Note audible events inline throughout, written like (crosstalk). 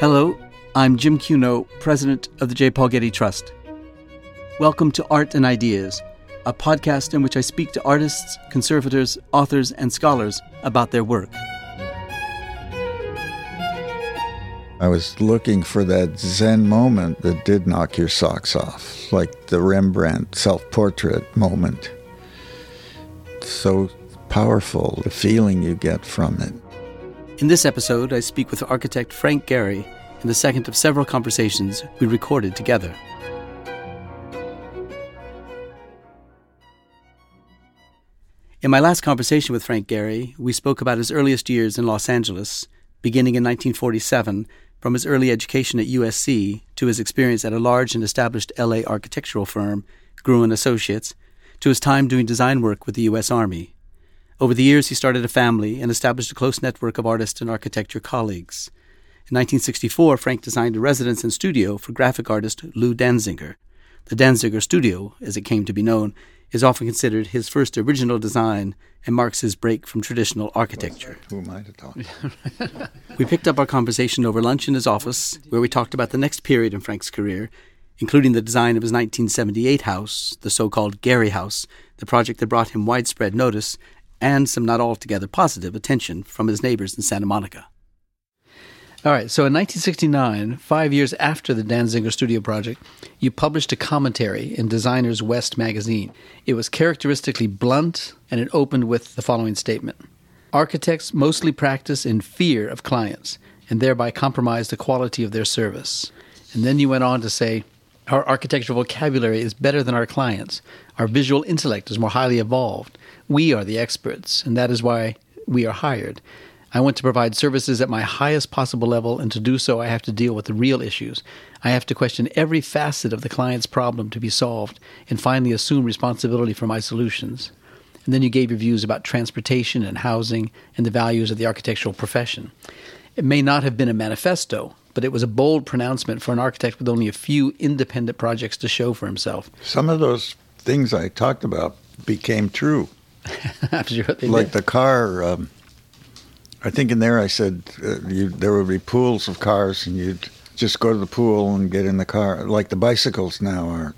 Hello, I'm Jim Cuno, president of the J. Paul Getty Trust. Welcome to Art and Ideas, a podcast in which I speak to artists, conservators, authors, and scholars about their work. I was looking for that Zen moment that did knock your socks off, like the Rembrandt self portrait moment. So powerful, the feeling you get from it. In this episode, I speak with architect Frank Gehry in the second of several conversations we recorded together. In my last conversation with Frank Gehry, we spoke about his earliest years in Los Angeles, beginning in 1947, from his early education at USC to his experience at a large and established LA architectural firm, Gruen Associates, to his time doing design work with the US Army. Over the years, he started a family and established a close network of artist and architecture colleagues. In 1964, Frank designed a residence and studio for graphic artist Lou Danziger. The Danziger Studio, as it came to be known, is often considered his first original design and marks his break from traditional architecture. Who am I to talk? (laughs) we picked up our conversation over lunch in his office, where we talked about the next period in Frank's career, including the design of his 1978 house, the so called Gehry House, the project that brought him widespread notice and some not altogether positive attention from his neighbors in Santa Monica. All right, so in 1969, five years after the Danziger Studio project, you published a commentary in Designers West magazine. It was characteristically blunt, and it opened with the following statement Architects mostly practice in fear of clients and thereby compromise the quality of their service. And then you went on to say, Our architectural vocabulary is better than our clients. Our visual intellect is more highly evolved. We are the experts, and that is why we are hired. I want to provide services at my highest possible level, and to do so, I have to deal with the real issues. I have to question every facet of the client's problem to be solved, and finally assume responsibility for my solutions. And then you gave your views about transportation and housing and the values of the architectural profession. It may not have been a manifesto, but it was a bold pronouncement for an architect with only a few independent projects to show for himself. Some of those things I talked about became true. (laughs) I'm sure they like did. the car. Um, I think in there I said uh, you, there would be pools of cars, and you'd just go to the pool and get in the car, like the bicycles now are.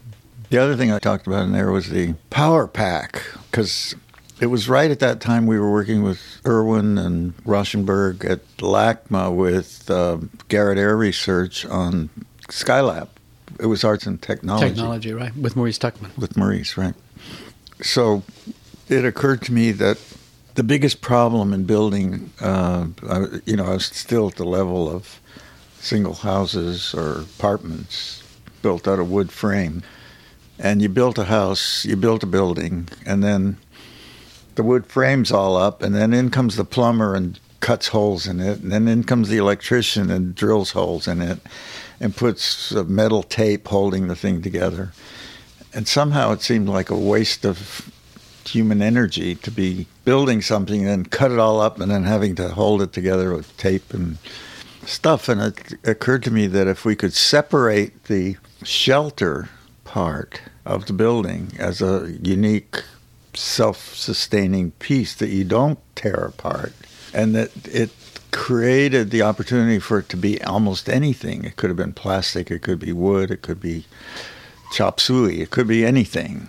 The other thing I talked about in there was the power pack, because it was right at that time we were working with Irwin and Rauschenberg at LACMA with uh, Garrett AiResearch on Skylab. It was arts and technology. Technology, right? With Maurice Tuchman. With Maurice, right. So it occurred to me that the biggest problem in building, uh, I, you know, I was still at the level of single houses or apartments built out of wood frame. And you built a house, you built a building, and then the wood frame's all up, and then in comes the plumber and cuts holes in it, and then in comes the electrician and drills holes in it and puts metal tape holding the thing together. And somehow it seemed like a waste of human energy to be building something and then cut it all up and then having to hold it together with tape and stuff. And it occurred to me that if we could separate the shelter part of the building as a unique self sustaining piece that you don't tear apart, and that it created the opportunity for it to be almost anything. It could have been plastic, it could be wood, it could be chop suey, it could be anything.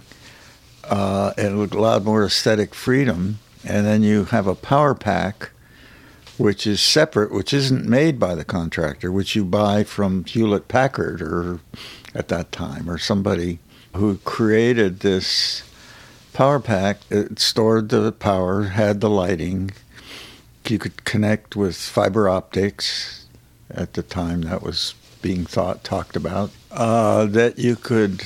Uh, it allowed more aesthetic freedom. And then you have a power pack, which is separate, which isn't made by the contractor, which you buy from Hewlett Packard or at that time, or somebody who created this power pack. It stored the power, had the lighting. You could connect with fiber optics. At the time, that was being thought talked about. Uh, that you could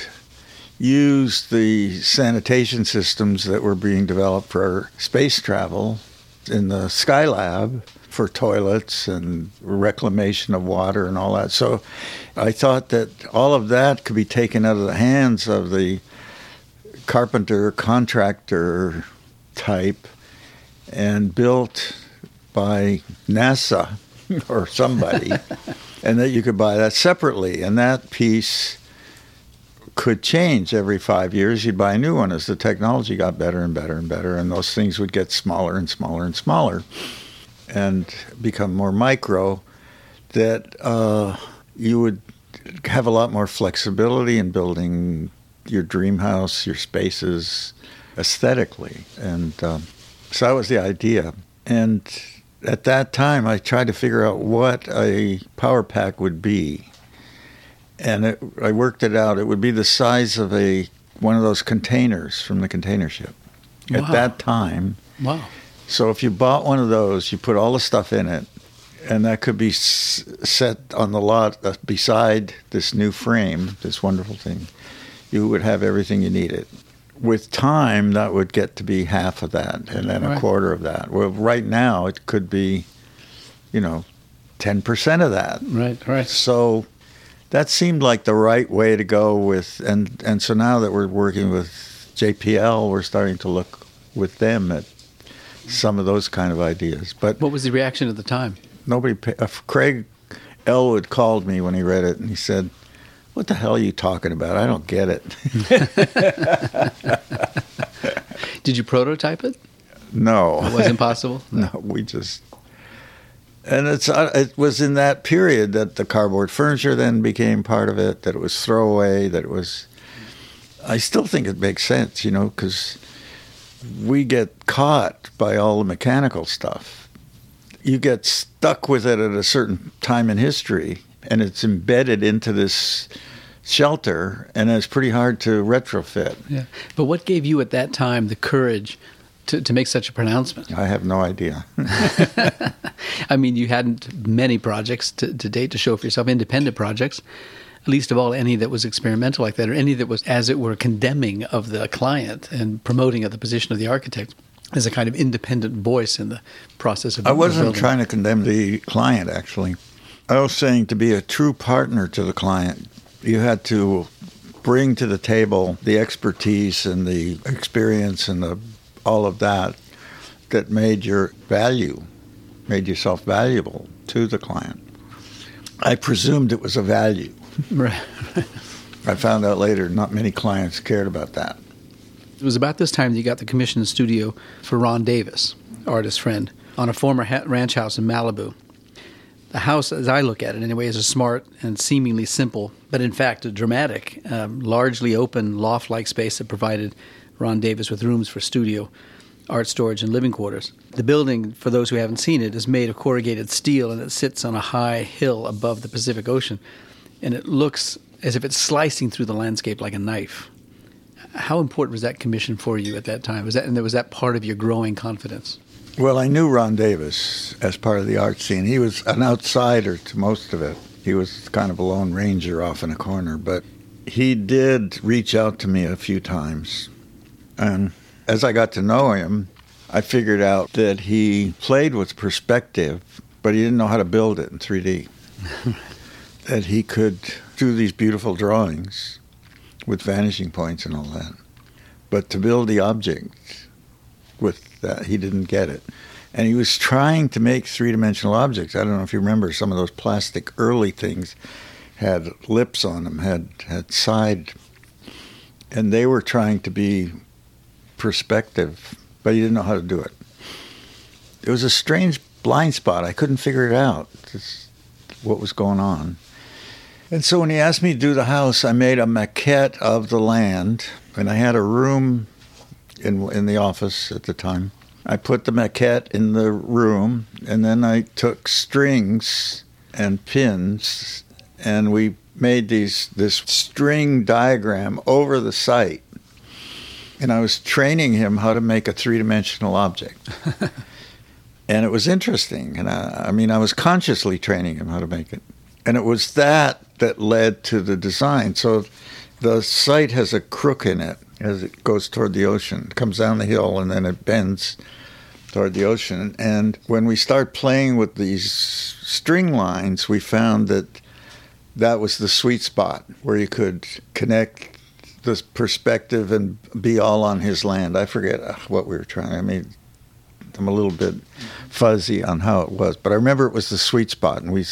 use the sanitation systems that were being developed for space travel in the Skylab for toilets and reclamation of water and all that. So I thought that all of that could be taken out of the hands of the carpenter contractor type and built by NASA (laughs) or somebody, (laughs) and that you could buy that separately. And that piece could change every five years. You'd buy a new one as the technology got better and better and better, and those things would get smaller and smaller and smaller and become more micro that uh, you would have a lot more flexibility in building your dream house, your spaces aesthetically. And um, so that was the idea. And at that time, I tried to figure out what a power pack would be. And it, I worked it out. It would be the size of a one of those containers from the container ship. Wow. At that time, Wow. so if you bought one of those, you put all the stuff in it, and that could be s- set on the lot uh, beside this new frame, this wonderful thing. You would have everything you needed. With time, that would get to be half of that, and then a quarter of that. Well, right now, it could be, you know, ten percent of that. Right, right. So that seemed like the right way to go with and and so now that we're working with JPL we're starting to look with them at some of those kind of ideas but What was the reaction at the time? nobody uh, Craig Ellwood called me when he read it and he said what the hell are you talking about I don't get it (laughs) Did you prototype it? no It was impossible? (laughs) no we just and it's uh, it was in that period that the cardboard furniture then became part of it that it was throwaway that it was I still think it makes sense you know because we get caught by all the mechanical stuff you get stuck with it at a certain time in history and it's embedded into this shelter and it's pretty hard to retrofit Yeah. But what gave you at that time the courage to, to make such a pronouncement? I have no idea (laughs) (laughs) I mean, you hadn't many projects to, to date to show for yourself, independent projects, least of all any that was experimental like that, or any that was, as it were, condemning of the client and promoting of the position of the architect as a kind of independent voice in the process of I wasn't trying to condemn the client, actually. I was saying to be a true partner to the client, you had to bring to the table the expertise and the experience and the, all of that that made your value, made yourself valuable to the client. I presumed it was a value. (laughs) Right. (laughs) I found out later not many clients cared about that. It was about this time that you got the commission in studio for Ron Davis, artist friend, on a former ha- ranch house in Malibu. The house, as I look at it anyway, is a smart and seemingly simple, but in fact a dramatic, um, largely open loft like space that provided Ron Davis with rooms for studio, art storage, and living quarters. The building, for those who haven't seen it, is made of corrugated steel and it sits on a high hill above the Pacific Ocean. And it looks as if it's slicing through the landscape like a knife. How important was that commission for you at that time? Was that and was that part of your growing confidence? Well, I knew Ron Davis as part of the art scene. He was an outsider to most of it. He was kind of a lone ranger off in a corner, but he did reach out to me a few times. And as I got to know him, I figured out that he played with perspective, but he didn't know how to build it in 3D. (laughs) that he could do these beautiful drawings with vanishing points and all that. But to build the object with that, he didn't get it. And he was trying to make three dimensional objects. I don't know if you remember some of those plastic early things had lips on them, had, had side, and they were trying to be perspective, but he didn't know how to do it. It was a strange blind spot. I couldn't figure it out, what was going on. And so when he asked me to do the house, I made a maquette of the land, and I had a room in in the office at the time. I put the maquette in the room, and then I took strings and pins, and we made these this string diagram over the site. And I was training him how to make a three dimensional object. (laughs) and it was interesting. And I, I mean, I was consciously training him how to make it. And it was that that led to the design. So the site has a crook in it as it goes toward the ocean. It comes down the hill and then it bends toward the ocean. And when we start playing with these string lines, we found that that was the sweet spot where you could connect this perspective and be all on his land. I forget uh, what we were trying. I mean, I'm a little bit fuzzy on how it was, but I remember it was the sweet spot, and we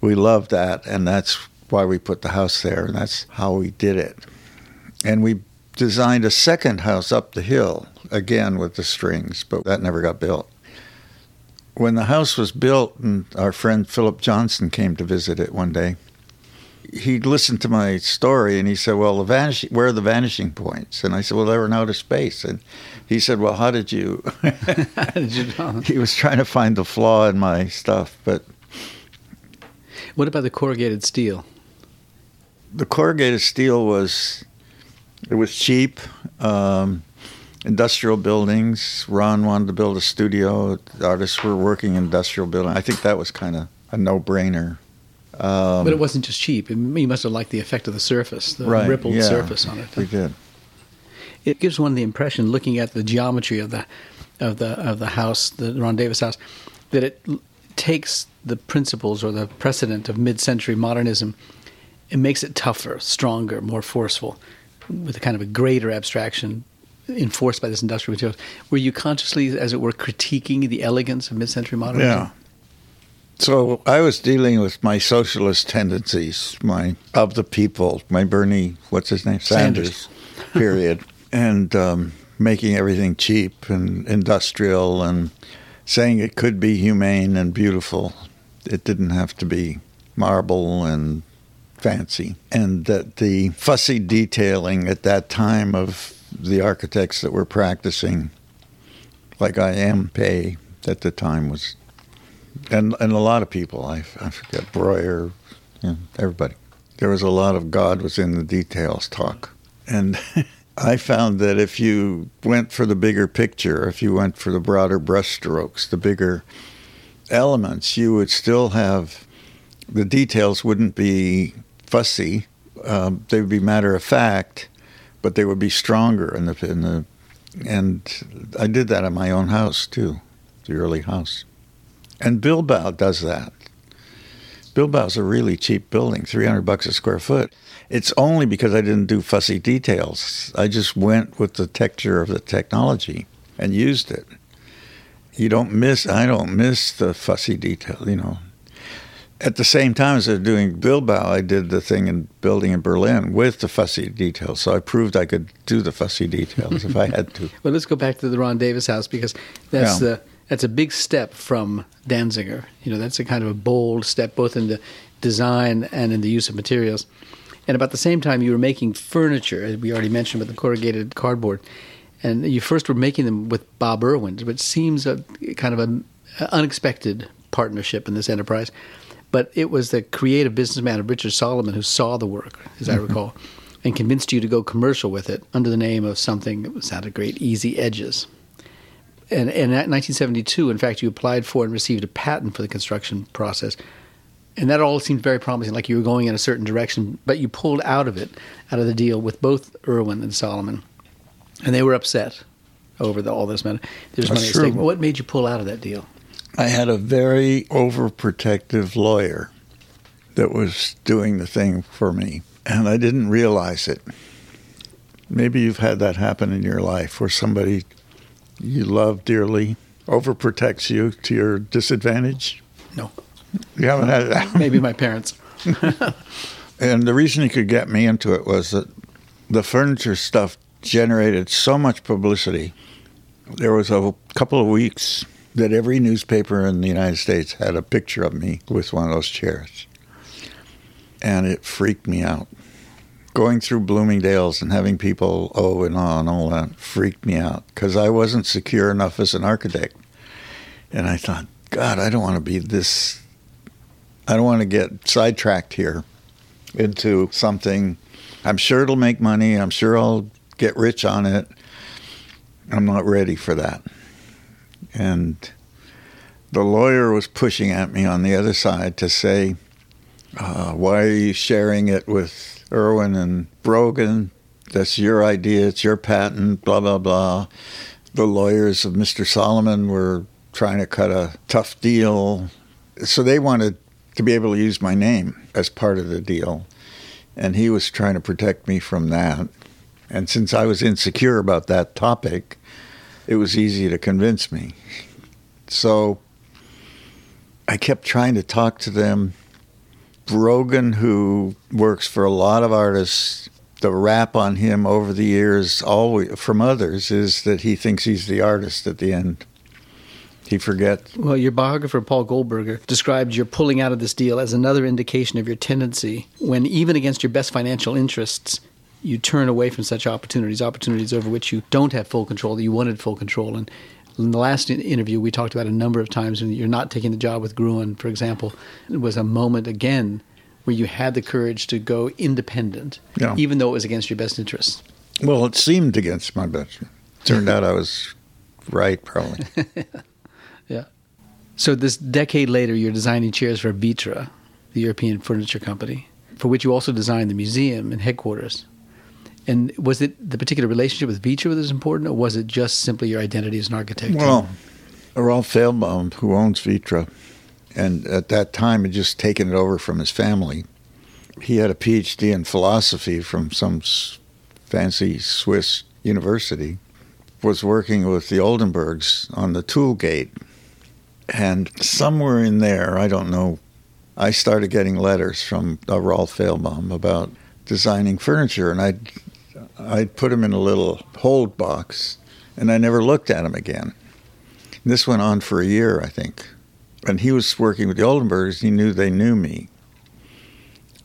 we loved that, and that's why we put the house there, and that's how we did it. And we designed a second house up the hill again with the strings, but that never got built. when the house was built, and our friend Philip Johnson came to visit it one day, he listened to my story and he said, "Well, the vanish, where are the vanishing points?" And I said, "Well, they were in outer space." And he said, "Well, how did you?" How (laughs) (laughs) did you know? he was trying to find the flaw in my stuff, but What about the corrugated steel? the corrugated steel was it was cheap. Um, industrial buildings. Ron wanted to build a studio. The artists were working in industrial building. I think that was kind of a no-brainer. Um, But it wasn't just cheap. It- You must have liked the effect of the surface, the right, rippled yeah, surface on it. We did. It gives one the impression, looking at the geometry of the of the of the house, the Ron Davis house, that it takes the principles or the precedent of mid-century modernism and makes it tougher, stronger, more forceful, with a kind of a greater abstraction enforced by this industrial material. Were you consciously, as it were, critiquing the elegance of mid-century modernism? Yeah. So I was dealing with my socialist tendencies, my of the people, my Bernie, what's his name, Sanders. Sanders, period, (laughs) and um, making everything cheap and industrial, and saying it could be humane and beautiful. It didn't have to be marble and fancy, and that the fussy detailing at that time of the architects that were practicing, like I. M. Pei at the time, was and and a lot of people. I, I forget Breuer, everybody. There was a lot of God was in the details talk, and (laughs) I found that if you went for the bigger picture, if you went for the broader brushstrokes, the bigger elements, you would still have the details wouldn't be fussy. Um, they would be matter of fact, but they would be stronger in the in the. And I did that in my own house too, the early house. And Bilbao does that. Bilbao's a really cheap building, 300 bucks a square foot. It's only because I didn't do fussy details. I just went with the texture of the technology and used it. You don't miss, I don't miss the fussy detail, you know. At the same time as I was doing Bilbao, I did the thing in building in Berlin with the fussy details. So I proved I could do the fussy details if I had to. (laughs) Well, let's go back to the Ron Davis house because that's Yeah. the that's a big step from Danziger. You know, that's a kind of a bold step both in the design and in the use of materials. And about the same time, you were making furniture, as we already mentioned, with the corrugated cardboard. And you first were making them with Bob Irwin, which seems a kind of an unexpected partnership in this enterprise. But it was the creative businessman of Richard Solomon who saw the work, as I mm-hmm. recall, and convinced you to go commercial with it under the name of something that sounded great, Easy Edges. And, and in 1972, in fact, you applied for and received a patent for the construction process. And that all seemed very promising, like you were going in a certain direction, but you pulled out of it, out of the deal with both Irwin and Solomon. And they were upset over the, all this matter. There's money at stake. What made you pull out of that deal? I had a very overprotective lawyer that was doing the thing for me, and I didn't realize it. Maybe you've had that happen in your life where somebody you love dearly overprotects you to your disadvantage. No, You haven't had that. (laughs) maybe my parents. (laughs) (laughs) And the reason he could get me into it was that the furniture stuff generated so much publicity. There was a couple of weeks that every newspaper in the United States had a picture of me with one of those chairs. And it freaked me out. Going through Bloomingdale's and having people oh and on and all that freaked me out because I wasn't secure enough as an architect. And I thought, God, I don't want to be this, I don't want to get sidetracked here into something. I'm sure it'll make money. I'm sure I'll get rich on it. I'm not ready for that. And the lawyer was pushing at me on the other side to say, uh, Why are you sharing it with Irwin and Brogan? That's your idea. It's your patent, blah, blah, blah. The lawyers of Mr. Solomon were trying to cut a tough deal. So they wanted to be able to use my name as part of the deal. And he was trying to protect me from that. And since I was insecure about that topic, it was easy to convince me. So I kept trying to talk to them. Brogan, who works for a lot of artists, the rap on him over the years, always from others, is that he thinks he's the artist at the end. He forgets. Well, your biographer, Paul Goldberger, described your pulling out of this deal as another indication of your tendency when, even against your best financial interests, you turn away from such opportunities, opportunities over which you don't have full control, that you wanted full control. And in the last interview, we talked about a number of times when you're not taking the job with Gruen, for example. It was a moment again where you had the courage to go independent, yeah. even though it was against your best interests. Well, it seemed against my best. Turned out I was right, probably. (laughs) yeah. So this decade later, you're designing chairs for Vitra, the European furniture company, for which you also designed the museum and headquarters. And was it the particular relationship with Vitra that was important, or was it just simply your identity as an architect? Well, Rolf Fehlbaum, who owns Vitra, and at that time had just taken it over from his family. He had a PhD in philosophy from some fancy Swiss university, was working with the Oldenburgs on the tool gate. And somewhere in there, I don't know, I started getting letters from uh, Rolf Fehlbaum about designing furniture, and I'd, I'd put him in a little hold box, and I never looked at him again. And this went on for a year, I think. And he was working with the Oldenburgs, he knew they knew me.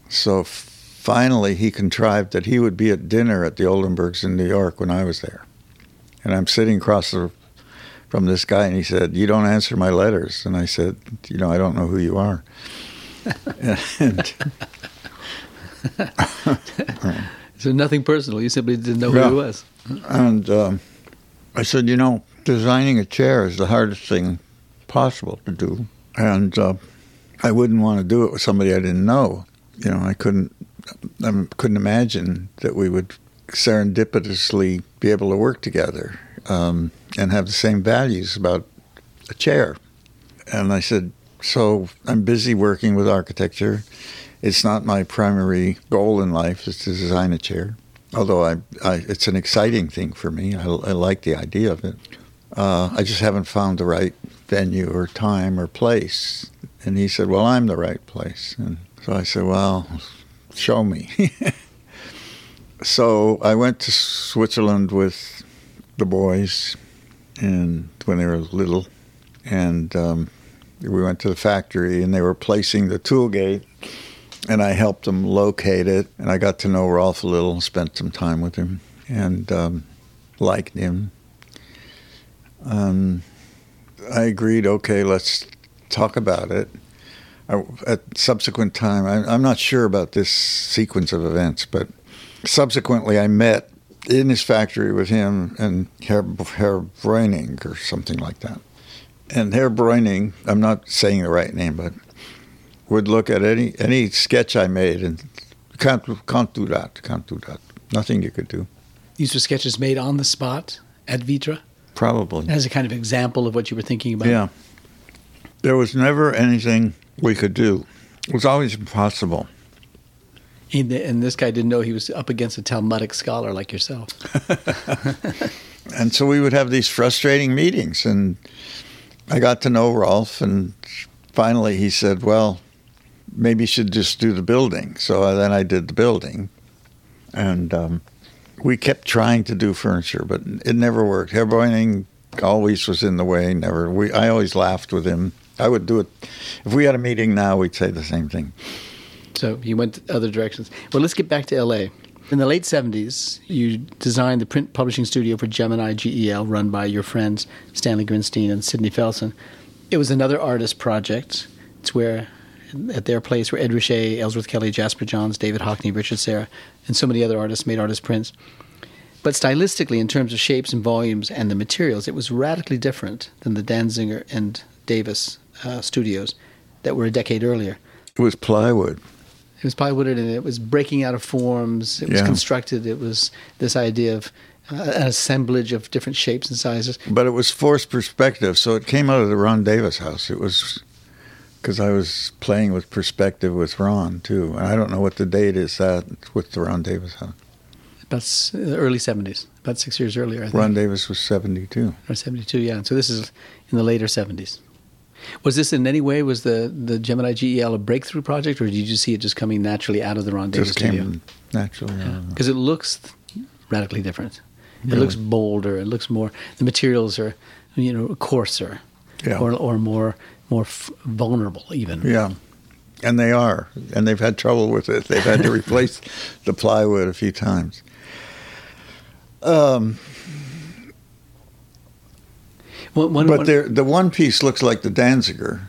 So finally he contrived that he would be at dinner at the Oldenburgs in New York when I was there. And I'm sitting across the, from this guy, and he said, You don't answer my letters. And I said, You know, I don't know who you are. (laughs) and, (laughs) (laughs) so nothing personal. You simply didn't know who yeah. he was. And um, I said, You know, designing a chair is the hardest thing possible to do. And uh, I wouldn't want to do it with somebody I didn't know. You know, I couldn't I couldn't imagine that we would serendipitously be able to work together um, and have the same values about a chair. And I said, So I'm busy working with architecture. It's not my primary goal in life is to design a chair, although I, I it's an exciting thing for me. I, I like the idea of it. Uh, I just haven't found the right venue or time or place. And he said, Well, I'm the right place. And so I said, Well, show me. (laughs) so I went to Switzerland with the boys, and when they were little, and um, we went to the factory, and they were placing the tool gate, and I helped him locate it, and I got to know Rolf a little, spent some time with him, and um, liked him. Um, I agreed. Okay, let's talk about it at subsequent time, I, am not sure about this sequence of events, but subsequently I met in his factory with him and Herr, Herr Breuning or something like that. And Herr Breuning, I'm not saying the right name, but would look at any any sketch I made and can't can't do that, can't do that. Nothing you could do. These were sketches made on the spot at Vitra. Probably as a kind of example of what you were thinking about. Yeah, there was never anything we could do. It was always impossible. And, and this guy didn't know he was up against a Talmudic scholar like yourself. (laughs) and so we would have these frustrating meetings, and I got to know Rolf, and finally he said, "Well, maybe you should just do the building." So then I did the building, and um, we kept trying to do furniture, but it never worked. Breuning always was in the way. Never. We. I always laughed with him I would do it. If we had a meeting now, we'd say the same thing. So you went other directions. Well, let's get back to LA. In the late 70s, you designed the print publishing studio for Gemini GEL, run by your friends Stanley Grinstein and Sidney Felsen. It was another artist project. It's where, at their place, where Ed Ruscha, Ellsworth Kelly, Jasper Johns, David Hockney, Richard Serra, and so many other artists made artist prints. But stylistically, in terms of shapes and volumes and the materials, it was radically different than the Danziger and Davis uh, studios that were a decade earlier. It was plywood. It was plywood, and it was breaking out of forms. It was yeah. constructed. It was this idea of uh, an assemblage of different shapes and sizes. But it was forced perspective, so it came out of the Ron Davis house. It was because I was playing with perspective with Ron too. And I don't know what the date is that with the Ron Davis house. About uh, early seventies, about six years earlier. I think. Ron Davis was seventy-two. Or seventy-two, yeah. So this is in the later seventies. Was this in any way was the the Gemini GEL a breakthrough project, or did you see it just coming naturally out of the Ron Davis just studio? came naturally because it looks radically different. It looks bolder. It looks more. The materials are, you know, coarser. Yeah. or or more more f- vulnerable even. Yeah. And they are. And they've had trouble with it. They've had to (laughs) replace the plywood a few times. Um, One, one, but one- the one piece looks like the Danziger,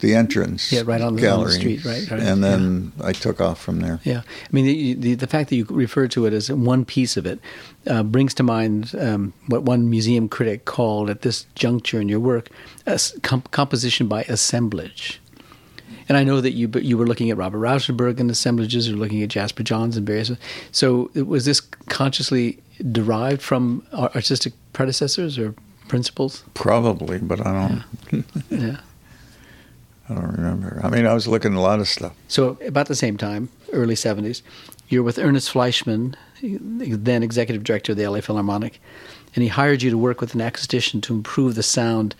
the entrance Yeah, right on the- on the gallery. street, right, right, And then I took off from there. Yeah, I mean the, the the fact that you refer to it as one piece of it uh, brings to mind um, what one museum critic called at this juncture in your work a comp- composition by assemblage. And I know that you but you were looking at Robert Rauschenberg and assemblages, you're looking at Jasper Johns and various. So was this consciously derived from ar- artistic predecessors or principles? Probably, but I don't. Yeah. (laughs) I don't remember. I mean, I was looking at a lot of stuff. So about the same time, early '70s, you're with Ernest Fleischmann, then executive director of the LA Philharmonic, and he hired you to work with an acoustician to improve the sound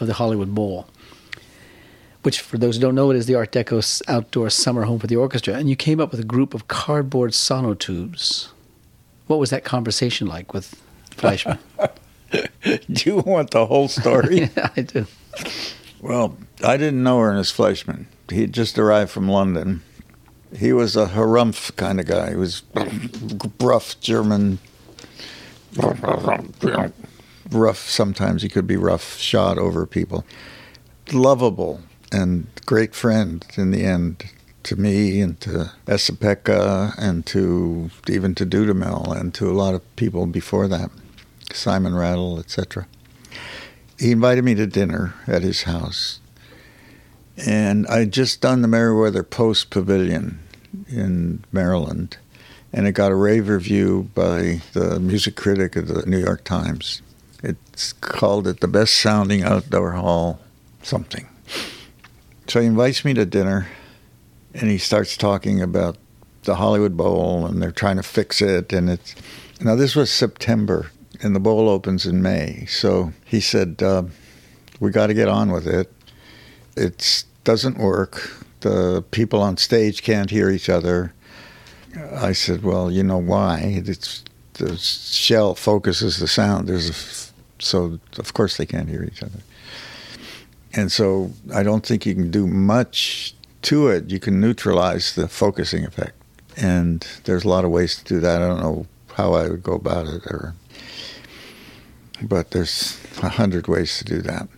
of the Hollywood Bowl, which, for those who don't know, it is the Art Deco outdoor summer home for the orchestra. And you came up with a group of cardboard sonotubes. What was that conversation like with Fleischmann? (laughs) Do you want the whole story? (laughs) yeah, I do. Well, I didn't know Ernest Fleischmann. He had just arrived from London. He was a harumph kind of guy. He was (clears throat) rough German, rough. Sometimes he could be rough shot over people. Lovable and great friend in the end to me and to Esa-Pekka and to even to Dudamel and to a lot of people before that, Simon Rattle, etc he invited me to dinner at his house. And I'd just done the Merriweather Post Pavilion in Maryland, and it got a rave review by the music critic of the New York Times. It's called it the best sounding outdoor hall something. So he invites me to dinner, and he starts talking about the Hollywood Bowl, and they're trying to fix it, and it's now this was September and the bowl opens in May. So he said, uh, "We got to get on with it. It doesn't work. The people on stage can't hear each other." I said, "Well, you know why? It's the shell focuses the sound. There's so of course they can't hear each other." And so I don't think you can do much to it. You can neutralize the focusing effect, and there's a lot of ways to do that. I don't know how I would go about it or but there's a hundred ways to do that.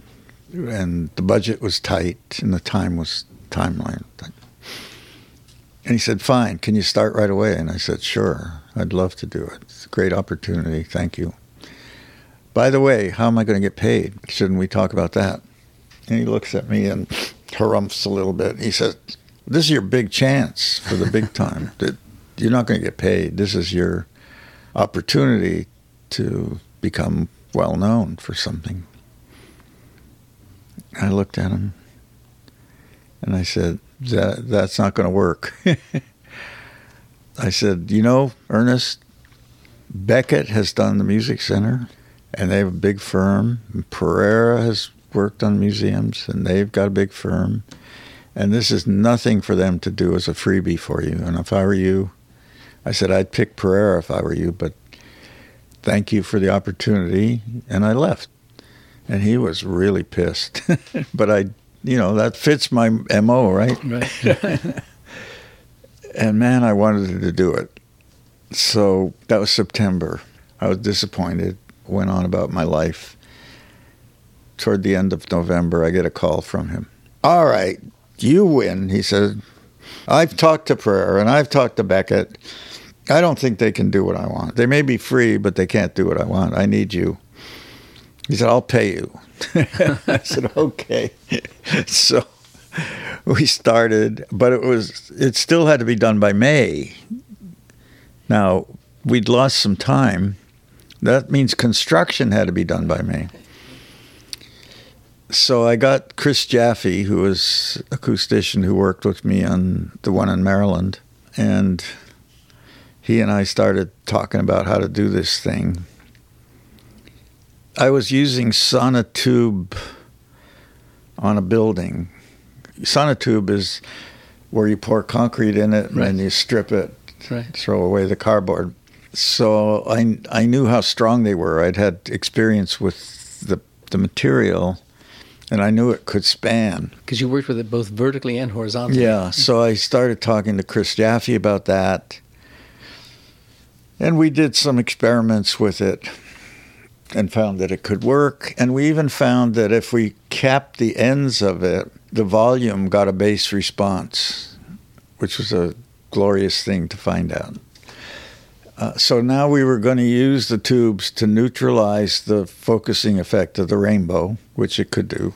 And the budget was tight, and the time was timeline. And he said, "Fine, can you start right away?" And I said, "Sure, I'd love to do it. It's a great opportunity. Thank you." By the way, how am I going to get paid? Shouldn't we talk about that? And he looks at me and harumphs a little bit. He says, "This is your big chance for the big time. (laughs) You're not going to get paid. This is your opportunity to become well known for something. I looked at him and I said, that, That's not going to work. (laughs) I said, You know, Ernest, Becket has done the Music Center and they have a big firm. And Pereira has worked on museums and they've got a big firm. And this is nothing for them to do as a freebie for you. And if I were you, I said, I'd pick Pereira if I were you, but thank you for the opportunity. And I left. And he was really pissed. (laughs) but I, you know, that fits my MO, right? Right. (laughs) and man, I wanted to do it. So that was September. I was disappointed, went on about my life. Toward the end of November, I get a call from him. All right, you win, he said. I've talked to Pereira and I've talked to Becket. I don't think they can do what I want. They may be free, but they can't do what I want. I need you. He said, I'll pay you. (laughs) I said, okay. (laughs) so we started, but it was it still had to be done by May. Now, we'd lost some time. That means construction had to be done by May. So I got Chris Jaffe, who was acoustician who worked with me on the one in Maryland, and he and I started talking about how to do this thing. I was using sonotube on a building. Sonotube is where you pour concrete in it Right. and you strip it, right. throw away the cardboard. So I I knew how strong they were. I'd had experience with the the material, and I knew it could span. Because you worked with it both vertically and horizontally. Yeah, so I started talking to Chris Jaffe about that. And we did some experiments with it and found that it could work. And we even found that if we capped the ends of it, the volume got a bass response, which was a glorious thing to find out. Uh, so now we were going to use the tubes to neutralize the focusing effect of the rainbow, which it could do.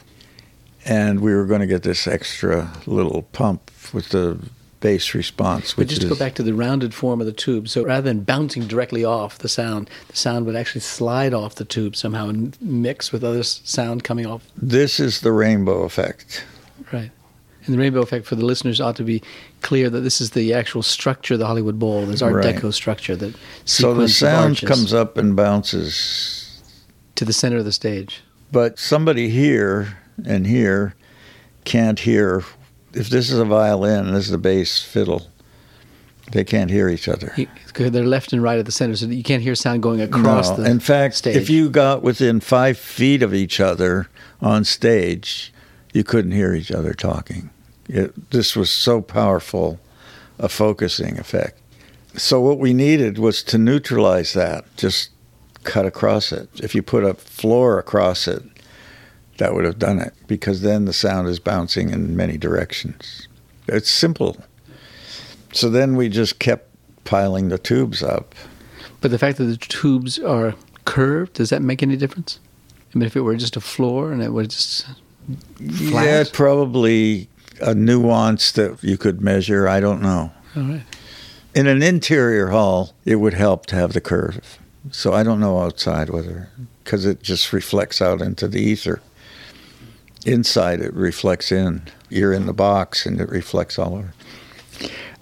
And we were going to get this extra little pump with the bass response. But just to go back to the rounded form of the tube, so rather than bouncing directly off the sound, the sound would actually slide off the tube somehow and mix with other sound coming off. This is the rainbow effect. Right. And the rainbow effect for the listeners ought to be clear that this is the actual structure of the Hollywood Bowl, this Art right. Deco structure that so the sound comes up and bounces to the center of the stage. But somebody here and here can't hear if this is a violin and this is a bass fiddle, they can't hear each other. they're left and right at the center, so you can't hear sound going across no. In fact, stage. if you got within five feet of each other on stage, you couldn't hear each other talking. It, this was so powerful a focusing effect. So what we needed was to neutralize that, just cut across it. If you put a floor across it, that would have done it because then the sound is bouncing in many directions. It's simple. So then we just kept piling the tubes up. But the fact that the tubes are curved, does that make any difference? I mean, if it were just a floor and it was just flat? Yeah, probably a nuance that you could measure. I don't know. All right. In an interior hall, it would help to have the curve. So I don't know outside whether, because it just reflects out into the ether inside it reflects in. You're in the box and it reflects all over.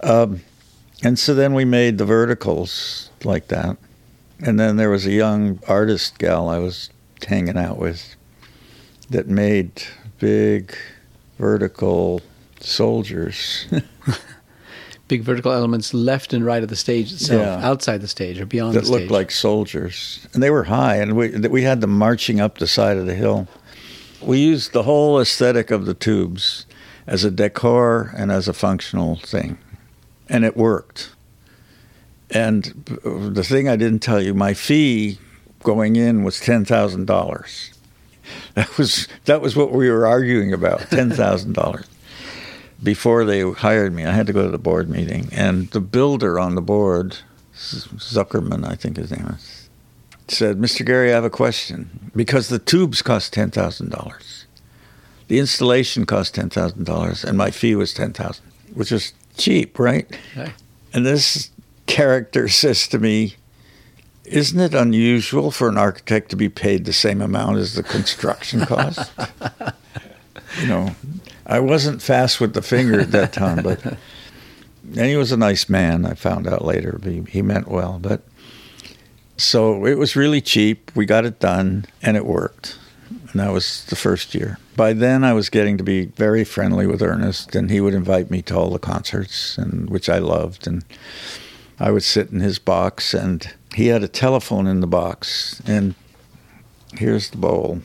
Um, and so then we made the verticals like that. And then there was a young artist gal I was hanging out with that made big vertical soldiers. (laughs) big vertical elements left and right of the stage itself, yeah. outside the stage or beyond that the stage. looked like soldiers. And they were high, and we, we had them marching up the side of the hill. We used the whole aesthetic of the tubes as a decor and as a functional thing, and it worked. And the thing I didn't tell you, my fee going in was ten thousand dollars. That was that was what we were arguing about, (laughs) ten thousand dollars. Before they hired me, I had to go to the board meeting, and the builder on the board, Zuckerman, I think his name is, said, Mr. Gehry, I have a question. Because the tubes cost $10,000. The installation cost $10,000, and my fee was 10000 which is cheap, right? Okay. And this character (laughs) says to me, Isn't it unusual for an architect to be paid the same amount as the construction cost? (laughs) you know, I wasn't fast with the finger at that time, but. And he was a nice man, I found out later. He, he meant well, but so it was really cheap. We got it done and it worked. And that was the first year. By then, I was getting to be very friendly with Ernest, and he would invite me to all the concerts, and which I loved. And I would sit in his box, and he had a telephone in the box. And here's the bowl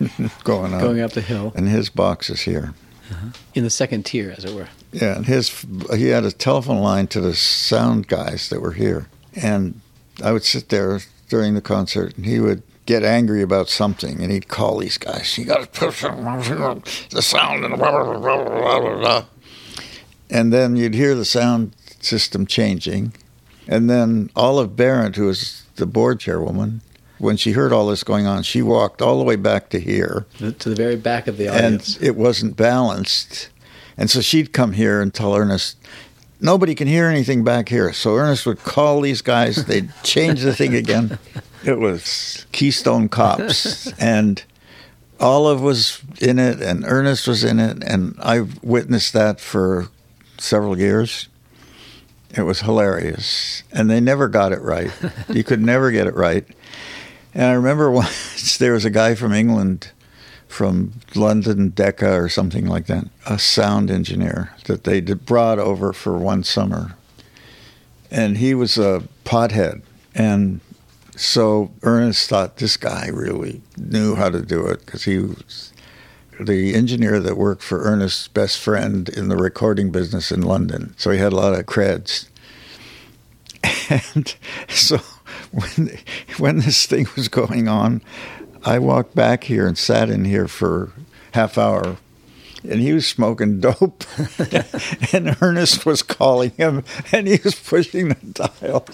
(laughs) going up, going up the hill, and his box is here. Uh-huh. In the second tier, as it were. Yeah, and his he had a telephone line to the sound guys that were here, and I would sit there during the concert, and he would get angry about something, and he'd call these guys. You got to push the sound and blah, blah, blah, blah, blah, blah. And then you'd hear the sound system changing, and then Olive Barrett, who was the board chairwoman, when she heard all this going on, she walked all the way back to here, to the very back of the audience, and it wasn't balanced. And so she'd come here and tell Ernest, nobody can hear anything back here. So Ernest would call these guys, they'd (laughs) change the thing again. It was Keystone Cops. (laughs) and Olive was in it, and Ernest was in it, and I've witnessed that for several years. It was hilarious. And they never got it right. you could never get it right. And I remember (laughs) once there was a guy from England from London Decca or something like that, a sound engineer that they brought over for one summer. And he was a pothead. And So Ernest thought this guy really knew how to do it because he was the engineer that worked for Ernest's best friend in the recording business in London. So he had a lot of creds. (laughs) And so when when this thing was going on, I walked back here and sat in here for half hour and he was smoking (laughs) dope. (laughs) And Ernest was calling him and he was pushing the dial.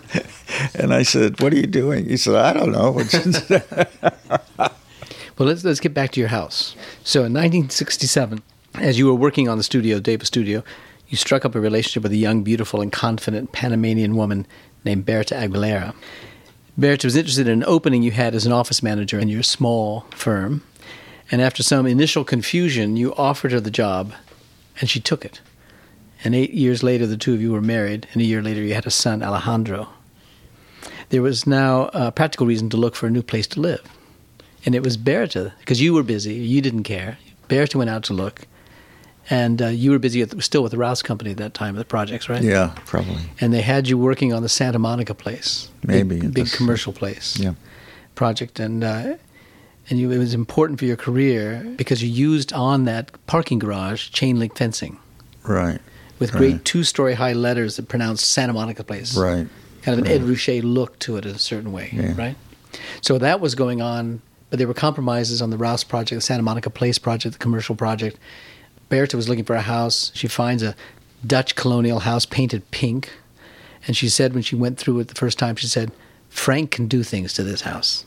And I said what are you doing? He said I don't know. (laughs) Well let's let's get back to your house. So in 1967 as you were working on the studio Davis studio you struck up a relationship with a young beautiful and confident Panamanian woman named Berta Aguilera Berta was interested in an opening you had as an office manager in your small firm and after some initial confusion, you offered her the job, and she took it. And eight years later, the two of you were married, and a year later, you had a son, Alejandro. There was now a practical reason to look for a new place to live. And it was Berta, because you were busy, you didn't care. Berta went out to look, and uh, you were busy at, still with the Rouse Company at that time, the projects, right? Yeah, probably. And they had you working on the Santa Monica place, maybe big, big commercial place, yeah. project, and uh, and you, it was important for your career because you used on that parking garage chain link fencing. Right. With right. great two story high letters that pronounced Santa Monica Place. Right. Kind of an right. Ed Ruscha look to it in a certain way, yeah. right? So that was going on, but there were compromises on the Rouse project, the Santa Monica Place project, the commercial project. Berta was looking for a house. She finds a Dutch colonial house painted pink. And she said when she went through it the first time, she said, Frank can do things to this house.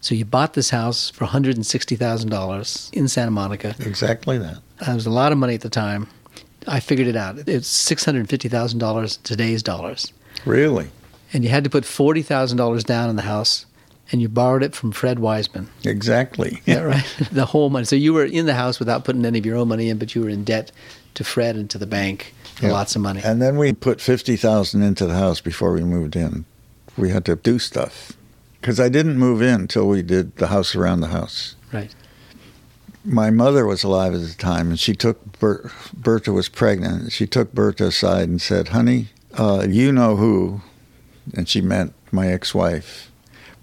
So you bought this house for $160,000 in Santa Monica. Exactly that. That was a lot of money at the time. I figured it out. It's $650,000 today's dollars. Really? And you had to put $40,000 down in the house and you borrowed it from Fred Weisman. Exactly. Yeah, right. (laughs) the whole money. So you were in the house without putting any of your own money in, but you were in debt to Fred and to the bank for yeah. lots of money. And then we put 50,000 into the house before we moved in. We had to do stuff because I didn't move in until we did the house around the house. Right. My mother was alive at the time, and she took Ber- Berta was pregnant. She took Berta aside and said, "Honey, uh, you know who," and she meant my ex-wife.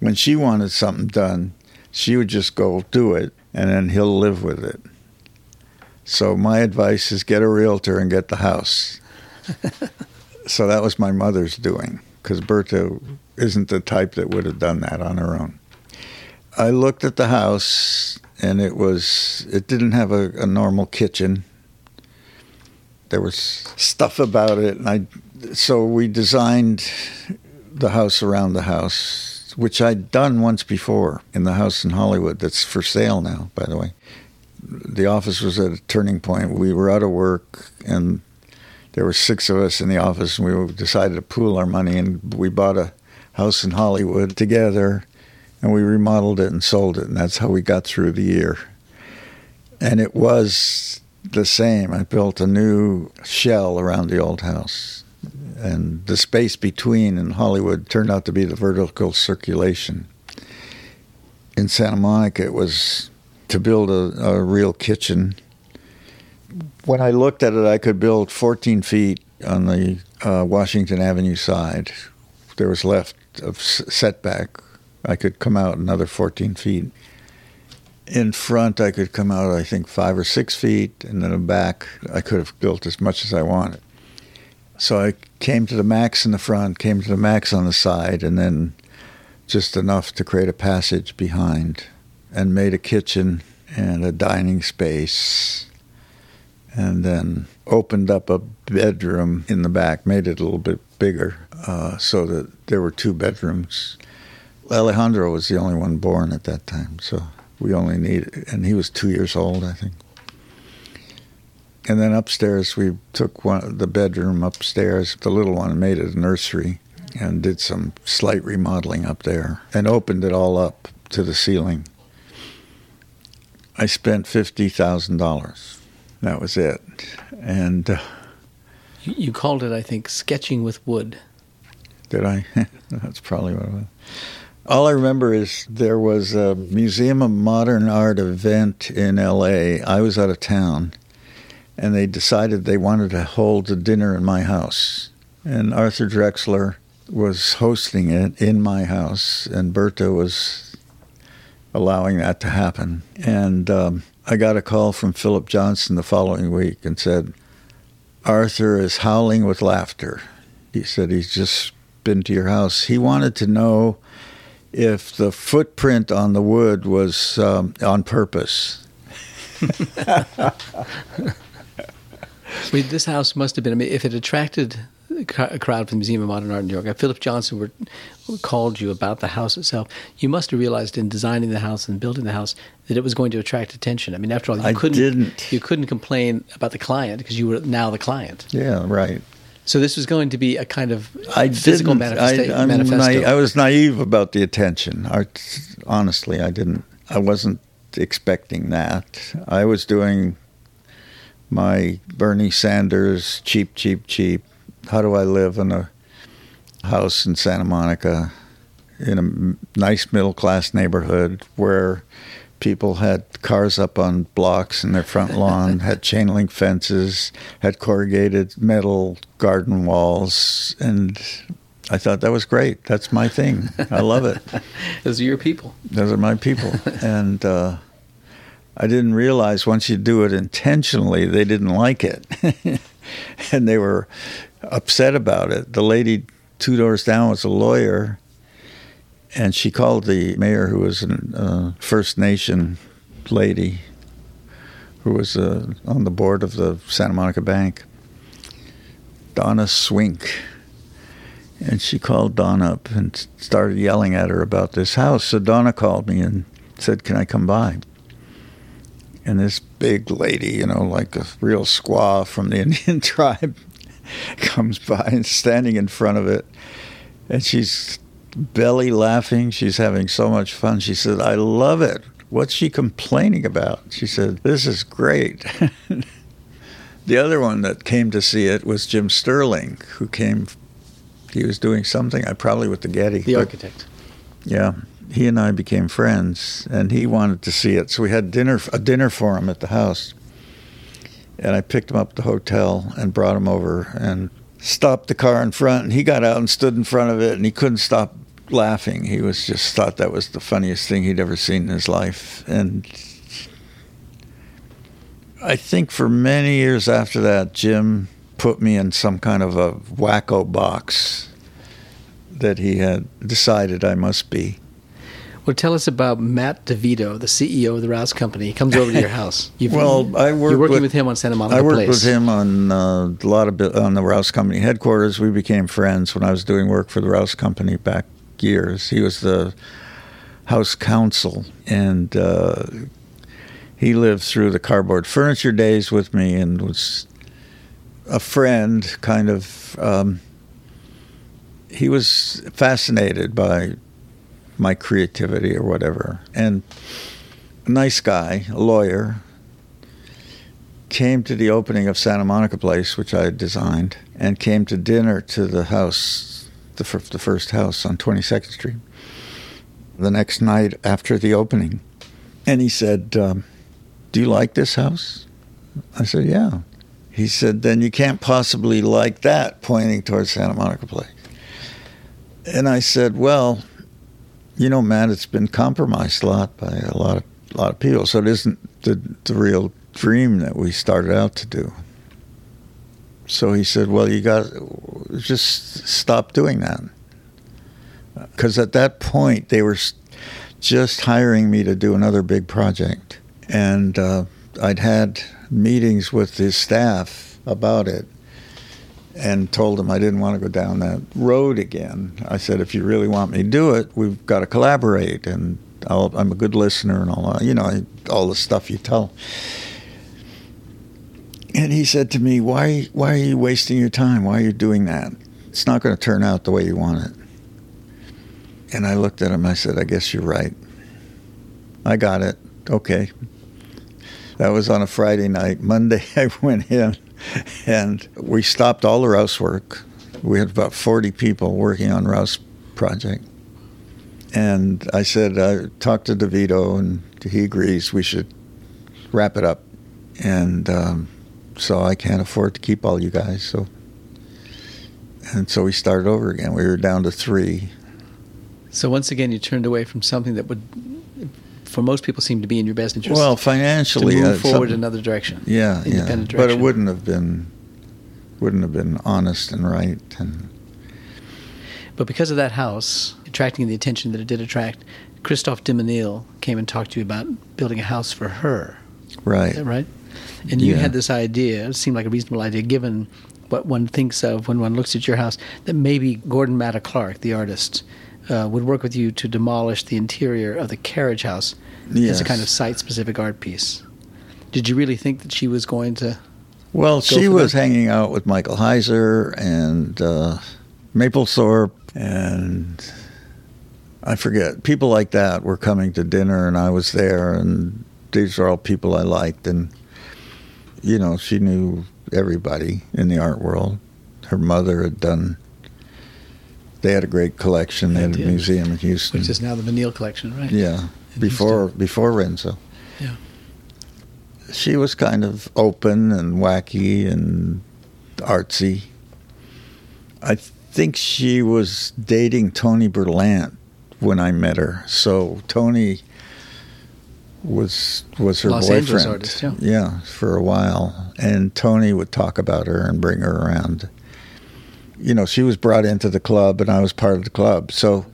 When she wanted something done, she would just go do it, and then he'll live with it. So my advice is get a realtor and get the house. (laughs) so that was my mother's doing because Berta isn't the type that would have done that on her own. I looked at the house and it was it didn't have a, a normal kitchen. There was stuff about it and I so we designed the house around the house, which I'd done once before in the house in Hollywood that's for sale now, by the way. The office was at a turning point. We were out of work and there were six of us in the office, and we decided to pool our money, and we bought a house in Hollywood together, and we remodeled it and sold it, and that's how we got through the year. And it was the same. I built a new shell around the old house, and the space between in Hollywood turned out to be the vertical circulation. In Santa Monica, it was to build a, a real kitchen when I looked at it, I could build 14 feet on the uh, Washington Avenue side. There was left of setback. I could come out another 14 feet. In front, I could come out, I think, five or six feet, and then back, I could have built as much as I wanted. So I came to the max in the front, came to the max on the side, and then just enough to create a passage behind, and made a kitchen and a dining space and then opened up a bedroom in the back, made it a little bit bigger uh, so that there were two bedrooms. Alejandro was the only one born at that time, so we only needed, and he was two years old, I think. And then upstairs, we took one the bedroom upstairs, the little one, made it a nursery, and did some slight remodeling up there, and opened it all up to the ceiling. I spent fifty thousand dollars that was it. And uh, you, you, called it, I think, sketching with wood. Did I? (laughs) That's probably what it was. All I remember is there was a Museum of Modern Art event in L.A. I was out of town, and they decided they wanted to hold a dinner in my house. And Arthur Drexler was hosting it in my house, and Berta was allowing that to happen. And um, I got a call from Philip Johnson the following week and said, Arthur is howling with laughter. He said he's just been to your house. He wanted to know if the footprint on the wood was um, on purpose. (laughs) this house must have been, I mean, if it attracted a crowd from the Museum of Modern Art in New York, Philip Johnson were, called you about the house itself, you must have realized in designing the house and building the house that it was going to attract attention. I mean, after all, you I couldn't didn't. you couldn't complain about the client because you were now the client. Yeah, right. So this was going to be a kind of I physical manifesta- I, manifesto. Na- I was naive about the attention. I, honestly, I didn't. I wasn't expecting that. I was doing my Bernie Sanders cheap, cheap, cheap. How do I live in a house in Santa Monica in a nice middle class neighborhood where people had cars up on blocks in their front lawn, (laughs) had chain link fences, had corrugated metal garden walls, and I thought that was great. That's my thing. I love it. (laughs) Those are your people. Those are my people, (laughs) and uh, I didn't realize once you do it intentionally, they didn't like it, (laughs) and they were upset about it. The lady two doors down was a lawyer and she called the mayor, who was a uh, First Nation lady, who was uh, on the board of the Santa Monica Bank, Donna Swink. And she called Donna up and started yelling at her about this house. So Donna called me and said, Can I come by? And this big lady, you know, like a real squaw from the (laughs) Indian tribe, comes by and standing in front of it. And she's belly laughing. She's having so much fun. She said, I love it. What's she complaining about? She said, This is great. (laughs) the other one that came to see it was Jim Stirling, who came, he was doing something, I probably with the Getty. The architect. Yeah. He and I became friends, and he wanted to see it. So we had dinner, a dinner for him at the house. And I picked him up at the hotel and brought him over and stopped the car in front. And he got out and stood in front of it, and he couldn't stop laughing. He was just thought that was the funniest thing he'd ever seen in his life. And I think for many years after that, Jim put me in some kind of a wacko box that he had decided I must be. Well, tell us about Matt DeVito, the CEO of the Rouse Company. He comes over to your (laughs) house. You've, well, I worked you're working with, with, him on Santa Monica I worked Place. with him on uh, a lot of on the Rouse Company headquarters. We became friends when I was doing work for the Rouse Company back years. He was the house counsel, and uh, he lived through the cardboard furniture days with me, and was a friend. Kind of, um, he was fascinated by my creativity or whatever, and a nice guy, a lawyer. Came to the opening of Santa Monica Place, which I had designed, and came to dinner to the house the, the first house on 22nd Street, the next night after the opening. And he said, um, Do you like this house? I said, Yeah. He said, Then you can't possibly like that, pointing towards Santa Monica Place. And I said, Well, you know, Matt, it's been compromised a lot by a lot of, a lot of people. So it isn't the, the real dream that we started out to do. So he said, "Well, you got just stop doing that." Because at that point, they were just hiring me to do another big project, and uh, I'd had meetings with his staff about it, and told him I didn't want to go down that road again. I said, "If you really want me to do it, we've got to collaborate, and i am a good listener and all. You know, all the stuff you tell." And he said to me, "Why? Why are you wasting your time? Why are you doing that? It's not going to turn out the way you want it." And I looked at him. I said, "I guess you're right. I got it. Okay." That was on a Friday night. Monday, (laughs) I went in, and we stopped all the Rouse work. We had about 40 people working on Rouse project. And I said, I talked to DeVito, and he agrees we should wrap it up. And um, so I can't afford to keep all you guys. So And so we started over again. We were down to three. So once again, you turned away from something that would, for most people, seem to be in your best interest. Well, financially, to move uh, forward another direction. yeah, yeah. independent But it wouldn't have been, wouldn't have been honest and right. And But because of that house attracting the attention that it did attract, Christophe de Menil came and talked to you about building a house for her. Right, right? And you Yeah. had this idea, it seemed like a reasonable idea given what one thinks of when one looks at your house, that maybe Gordon Matta Clark, the artist, uh, would work with you to demolish the interior of the carriage house as a kind of site specific art piece. Did you really think that she was going to? Well, she was that? hanging out with Michael Heizer and uh, Mapplethorpe, and I forget. People like that were coming to dinner, and I was there, and these are all people I liked. And, you know, she knew everybody in the art world. Her mother had done, they had a great collection. They had a museum in Houston. Which is now the Menil collection, right? Yeah, before before Renzo. Yeah. She was kind of open and wacky and artsy. I think she was dating Tony Berlant when I met her. So Tony was was her Los boyfriend. Artist, yeah. for a while, and Tony would talk about her and bring her around. You know, she was brought into the club, and I was part of the club. So,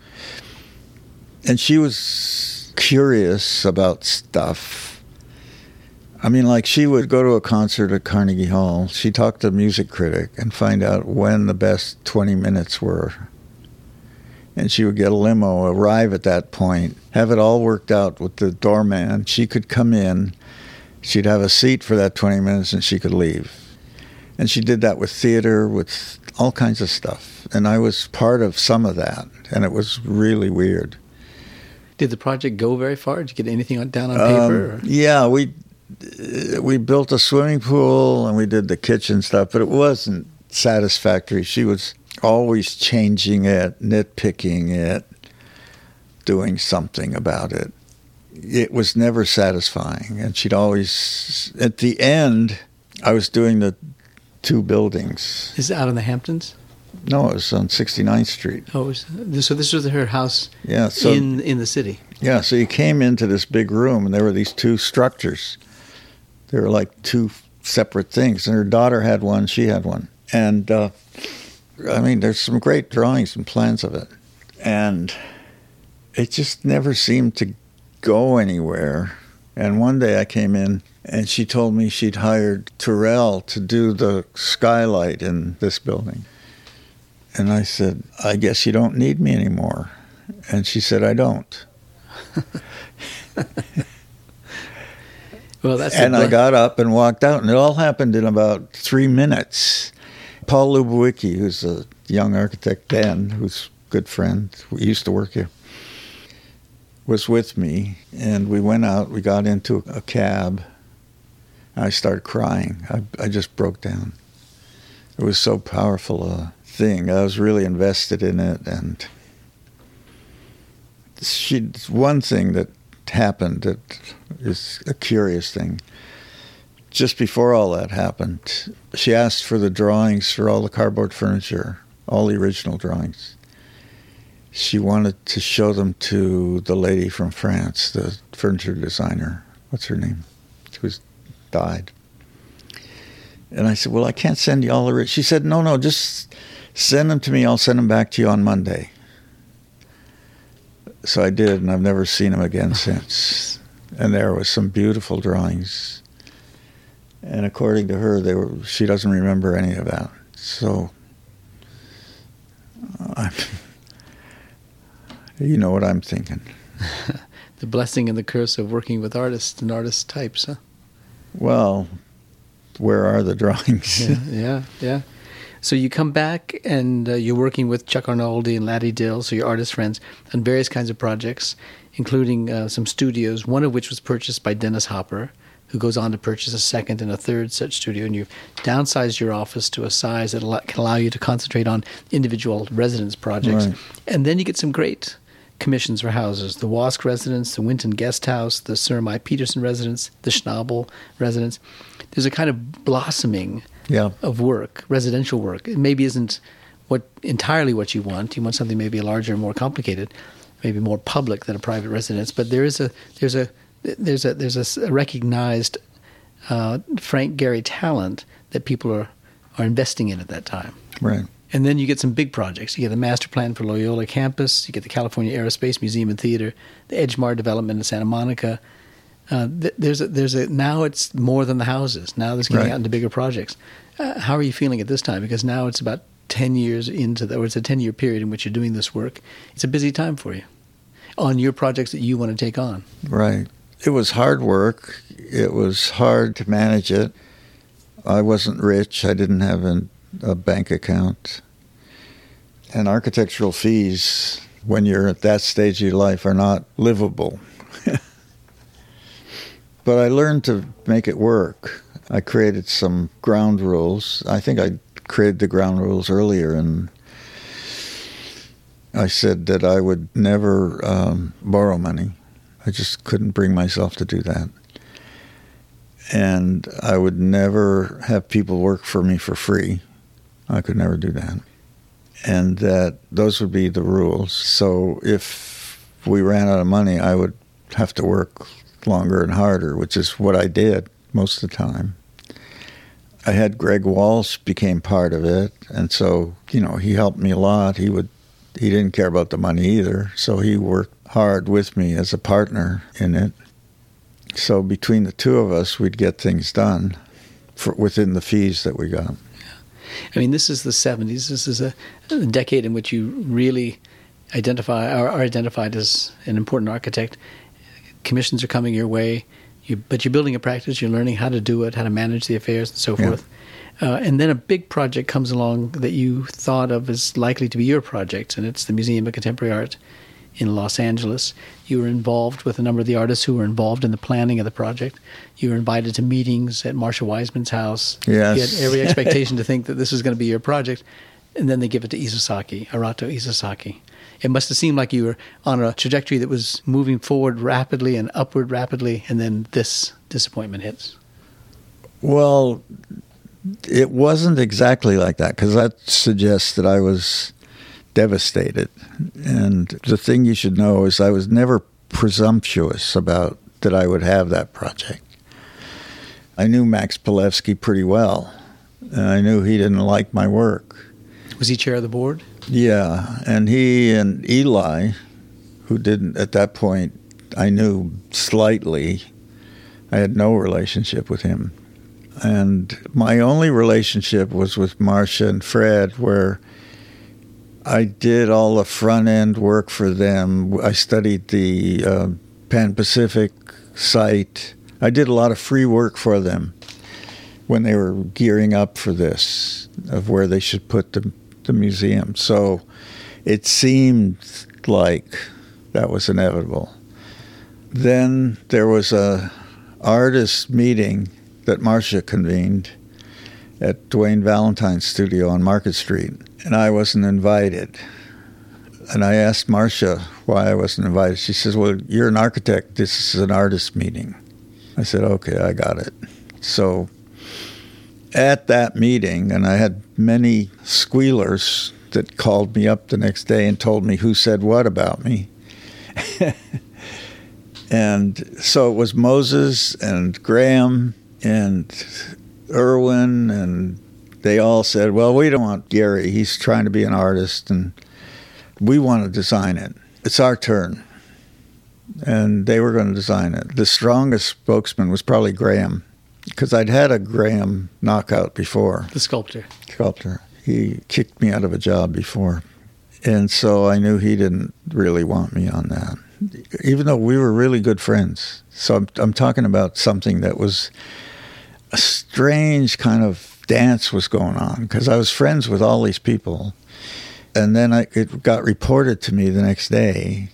and she was curious about stuff. I mean, like she would go to a concert at Carnegie Hall. She talked to a music critic and find out when the best 20 minutes were. And she would get a limo, arrive at that point, have it all worked out with the doorman. She could come in, she'd have a seat for that 20 minutes, and she could leave. And she did that with theater, with all kinds of stuff. And I was part of some of that, and it was really weird. Did the project go very far? Did you get anything down on paper? Um, yeah, we we built a swimming pool and we did the kitchen stuff, but it wasn't satisfactory. She was always changing it, nitpicking it, doing something about it. It was never satisfying, and she'd always. At the end, I was doing the two buildings. Is it out in the Hamptons? No, it was on 69th Street. Oh, was, so this was her house Yeah, so in in the city. Yeah, so you came into this big room, and there were these two structures. They were like two separate things, and her daughter had one, she had one, and uh, I mean, there's some great drawings and plans of it, and it just never seemed to go anywhere. And one day I came in, and she told me she'd hired Turrell to do the skylight in this building, and I said, "I guess you don't need me anymore," and she said, "I don't." Well, that's and I got up and walked out, and it all happened in about three minutes. Paul Lubowicki, who's a young architect then, who's a good friend, we used to work here, was with me, and we went out. We got into a cab. I started crying. I, I just broke down. It was so powerful a thing. I was really invested in it, and she. One thing that happened that is a curious thing. Just before all that happened, she asked for the drawings for all the cardboard furniture, all the original drawings. She wanted to show them to the lady from France, the furniture designer. What's her name? Who's died. And I said, Well, I can't send you all the. ri-" She said, No, no, just send them to me. I'll send them back to you on Monday. So I did, and I've never seen them again (laughs) since. And there was some beautiful drawings. And according to her, they were. She doesn't remember any of that. So, uh, I'm, you know what I'm thinking. (laughs) the blessing and the curse of working with artists and artist types, huh? Well, where are the (laughs) drawings? Yeah, yeah, yeah. So you come back and uh, you're working with Chuck Arnoldi and Laddie Dill, so your artist friends, on various kinds of projects, including uh, some studios, one of which was purchased by Dennis Hopper, who goes on to purchase a second and a third such studio. And you've downsized your office to a size that can allow you to concentrate on individual residence projects. Right. And then you get some great commissions for houses the Wosk residence, the Winton Guest House, the Sirmai-Peterson residence, the Schnabel residence. There's a kind of blossoming yeah. of work, residential work. It maybe isn't what entirely what you want. You want something maybe larger, and more complicated, maybe more public than a private residence. But there is a there's a there's a there's a recognized uh, Frank Gehry talent that people are are investing in at that time. Right. And then you get some big projects. You get the master plan for Loyola campus. You get the California Aerospace Museum and Theater, the Edgemar development in Santa Monica. Uh, th- there's a, there's a now it's more than the houses. Now there's getting Right. out into bigger projects. Uh, how are you feeling at this time? Because now it's about ten years into the, or it's a ten year period in which you're doing this work. It's a busy time for you on your projects that you want to take on. Right. It was hard work. It was hard to manage it. I wasn't rich. I didn't have an, a bank account. And architectural fees, when you're at that stage of your life, are not livable. But I learned to make it work. I created some ground rules. I think I created the ground rules earlier, and I said that I would never um, borrow money. I just couldn't bring myself to do that. And I would never have people work for me for free. I could never do that. And that those would be the rules. So if we ran out of money, I would have to work longer and harder, which is what I did most of the time. I had Greg Walsh became part of it, and so you know he helped me a lot. He would he didn't care about the money either, so he worked hard with me as a partner in it. So between the two of us, we'd get things done for, within the fees that we got. I mean, this is the 70s. This is a, a decade in which you really identify are, are identified as an important architect. Commissions are coming your way, you, but you're building a practice. You're learning how to do it, how to manage the affairs, and so Yeah. forth. Uh, and then a big project comes along that you thought of as likely to be your project, and it's the Museum of Contemporary Art in Los Angeles. You were involved with a number of the artists who were involved in the planning of the project. You were invited to meetings at Marcia Weisman's house. Yes. You had every (laughs) expectation to think that this was going to be your project, and then they give it to Isozaki, Arata Isozaki. It must have seemed like you were on a trajectory that was moving forward rapidly and upward rapidly, and then this disappointment hits. Well, it wasn't exactly like that because that suggests that I was devastated. And the thing you should know is I was never presumptuous about that I would have that project. I knew Max Palevsky pretty well, and I knew he didn't like my work. Was he chair of the board? Yeah, and he and Eli, who didn't at that point, I knew slightly. I had no relationship with him. And my only relationship was with Marcia and Fred, where I did all the front end work for them. I studied the uh, Pan Pacific site. I did a lot of free work for them when they were gearing up for this, of where they should put the, the museum. So it seemed like that was inevitable. Then there was a artist meeting that Marcia convened at De Wain Valentine's studio on Market Street, and I wasn't invited. And I asked Marcia why I wasn't invited. She says, Well, you're an architect. This is an artist meeting. I said, Okay, I got it. So at that meeting, and I had many squealers that called me up the next day and told me who said what about me. (laughs) and so it was Moses and Graham and Irwin, and they all said, Well, we don't want Gehry. He's trying to be an artist, and we want to design it. It's our turn. And they were going to design it. The strongest spokesman was probably Graham, because I'd had a Graham knockout before The sculptor. sculptor. He kicked me out of a job before. And so I knew he didn't really want me on that, even though we were really good friends. So I'm, I'm talking about something that was a strange kind of dance was going on because I was friends with all these people. And then I, it got reported to me the next day.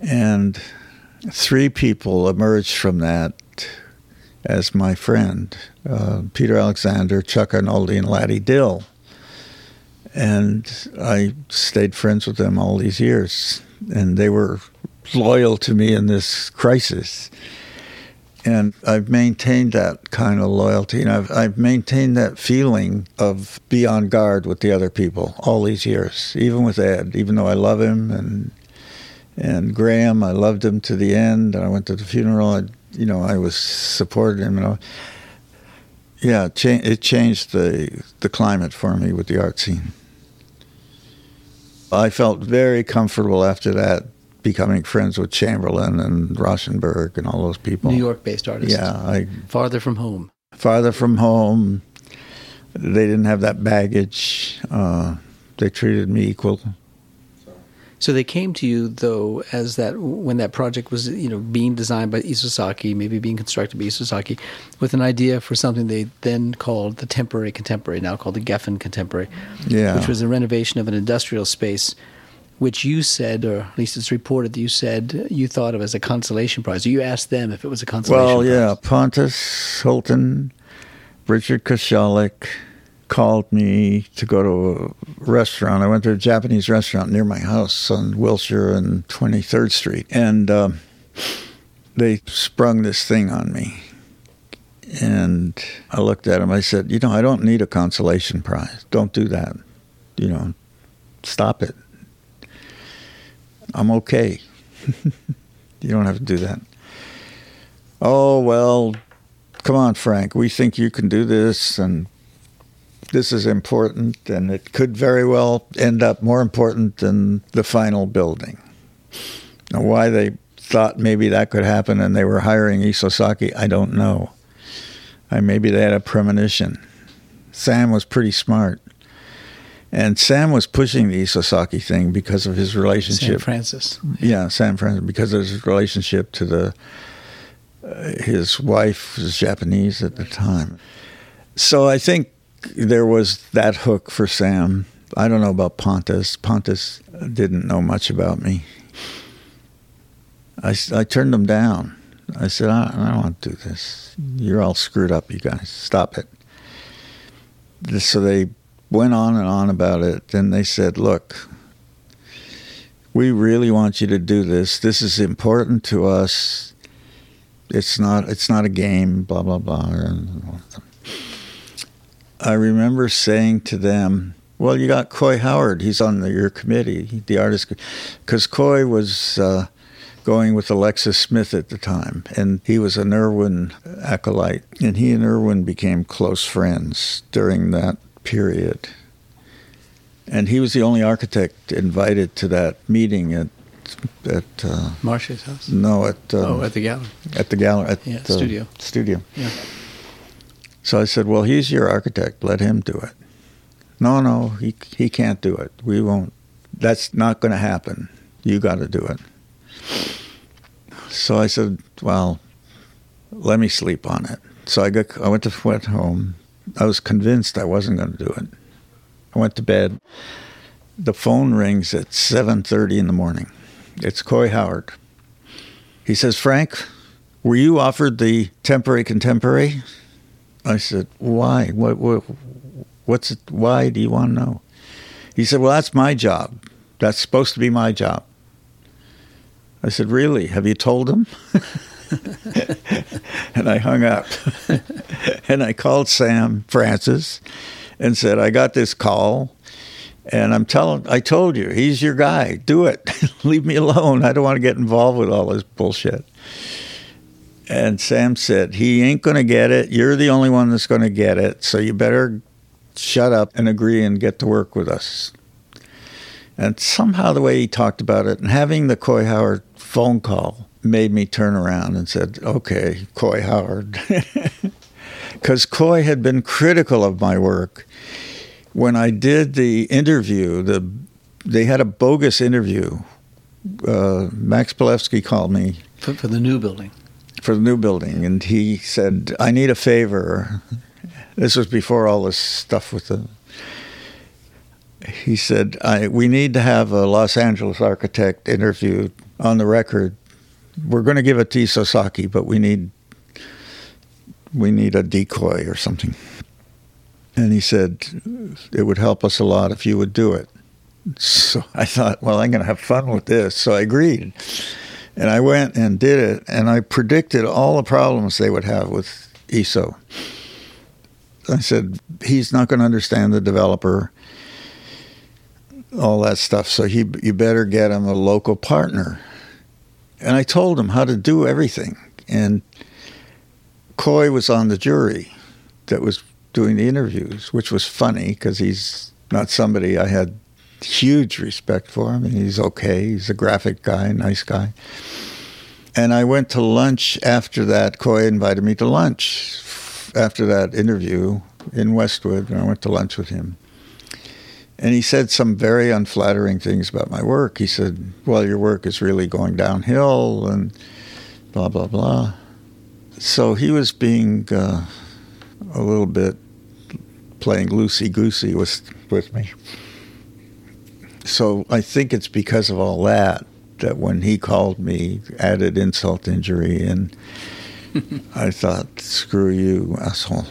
And three people emerged from that as my friend uh, Peter Alexander, Chuck Arnoldi, and Laddie Dill. And I stayed friends with them all these years. And they were loyal to me in this crisis. And I've maintained that kind of loyalty, and I've, I've maintained that feeling of be on guard with the other people all these years, even with Ed, even though I love him and and Graham, I loved him to the end. And I went to the funeral. I, you know, I was supported him. And I, yeah, it, cha- it changed the the climate for me with the art scene. I felt very comfortable after that, becoming friends with Chamberlain and Rauschenberg and all those people. New York-based artists. Yeah, I farther from home. Farther from home. They didn't have that baggage. Uh, they treated me equal. So they came to you though as that when that project was you know being designed by Isozaki, maybe being constructed by Isozaki, with an idea for something they then called the temporary contemporary, now called the Geffen Contemporary, yeah. which was a renovation of an industrial space, which you said, or at least it's reported that you said you thought of as a consolation prize. you asked them if it was a consolation. Well, prize. yeah, Pontus Hultén, Richard Koshalek, called me to go to a restaurant. I went to a Japanese restaurant near my house on Wilshire and 23rd Street. And uh, they sprung this thing on me. And I looked at him. I said, You know, I don't need a consolation prize. Don't do that. You know, stop it. I'm okay. (laughs) you don't have to do that. Oh, well, come on, Frank. We think you can do this. And this is important, and it could very well end up more important than the final building. Now, why they thought maybe that could happen and they were hiring Isozaki, I don't know. I, maybe they had a premonition. Sam was pretty smart. And Sam was pushing the Isozaki thing because of his relationship. Sam Francis. Yeah, Sam Francis, because of his relationship to the. Uh, his wife was Japanese at the time. So I think there was that hook for Sam. I don't know about Pontus. Pontus didn't know much about me. I, I turned him down. I said, I, I don't want to do this. You're all screwed up, you guys. Stop it. So they went on and on about it. Then they said, Look, we really want you to do this. This is important to us. It's not. It's not a game. Blah blah blah. I remember saying to them, "Well, you got Coy Howard. He's on the, your committee, the artist, because Coy was uh, going with Alexis Smith at the time, and he was an Irwin acolyte, and he and Irwin became close friends during that period. And he was the only architect invited to that meeting at at uh, Marsh's house. No, at um, oh, at the gallery. At the gallery. At yeah, the studio. Studio. Yeah. So I said, "Well, he's your architect. Let him do it." No, no, he he can't do it. We won't. That's not going to happen. You got to do it. So I said, "Well, let me sleep on it." So I got. I went to went home. I was convinced I wasn't going to do it. I went to bed. The phone rings at 7:30 in the morning. It's Coy Howard. He says, "Frank, were you offered the temporary contemporary?" I said, "Why? What? what what's it? Why do you want to know?" He said, "Well, that's my job. That's supposed to be my job." I said, "Really? Have you told him?" (laughs) and I hung up. (laughs) and I called Sam Francis and said, "I got this call." And I'm telling, I told you, he's your guy. Do it. (laughs) Leave me alone. I don't want to get involved with all this bullshit. And Sam said, He ain't going to get it. You're the only one that's going to get it. So you better shut up and agree and get to work with us. And somehow the way he talked about it and having the Coy Howard phone call made me turn around and said, Okay, Coy Howard. (laughs) Because Coy had been critical of my work. When I did the interview, the they had a bogus interview. Uh, Max Palevsky called me for, for the new building for the new building, and he said, "I need a favor." This was before all this stuff with the. He said, I, "We need to have a Los Angeles architect interviewed on the record. We're going to give it to Isozaki, but we need we need a decoy or something." And he said, "It would help us a lot if you would do it." So I thought, well, I'm going to have fun with this. So I agreed. And I went and did it, and I predicted all the problems they would have with ESO. I said, he's not going to understand the developer, all that stuff. So he, you better get him a local partner. And I told him how to do everything. And Coy was on the jury that was doing the interviews, which was funny because he's not somebody I had huge respect for him. He's okay. He's a graphic guy, nice guy. And I went to lunch after that. Coy invited me to lunch after that interview in Westwood, and I went to lunch with him. And he said some very unflattering things about my work. He said, Well, your work is really going downhill, and blah, blah, blah. So he was being uh, a little bit playing loosey goosey with, with me. So I think it's because of all that that when he called me, added insult injury, and (laughs) I thought, screw you, asshole.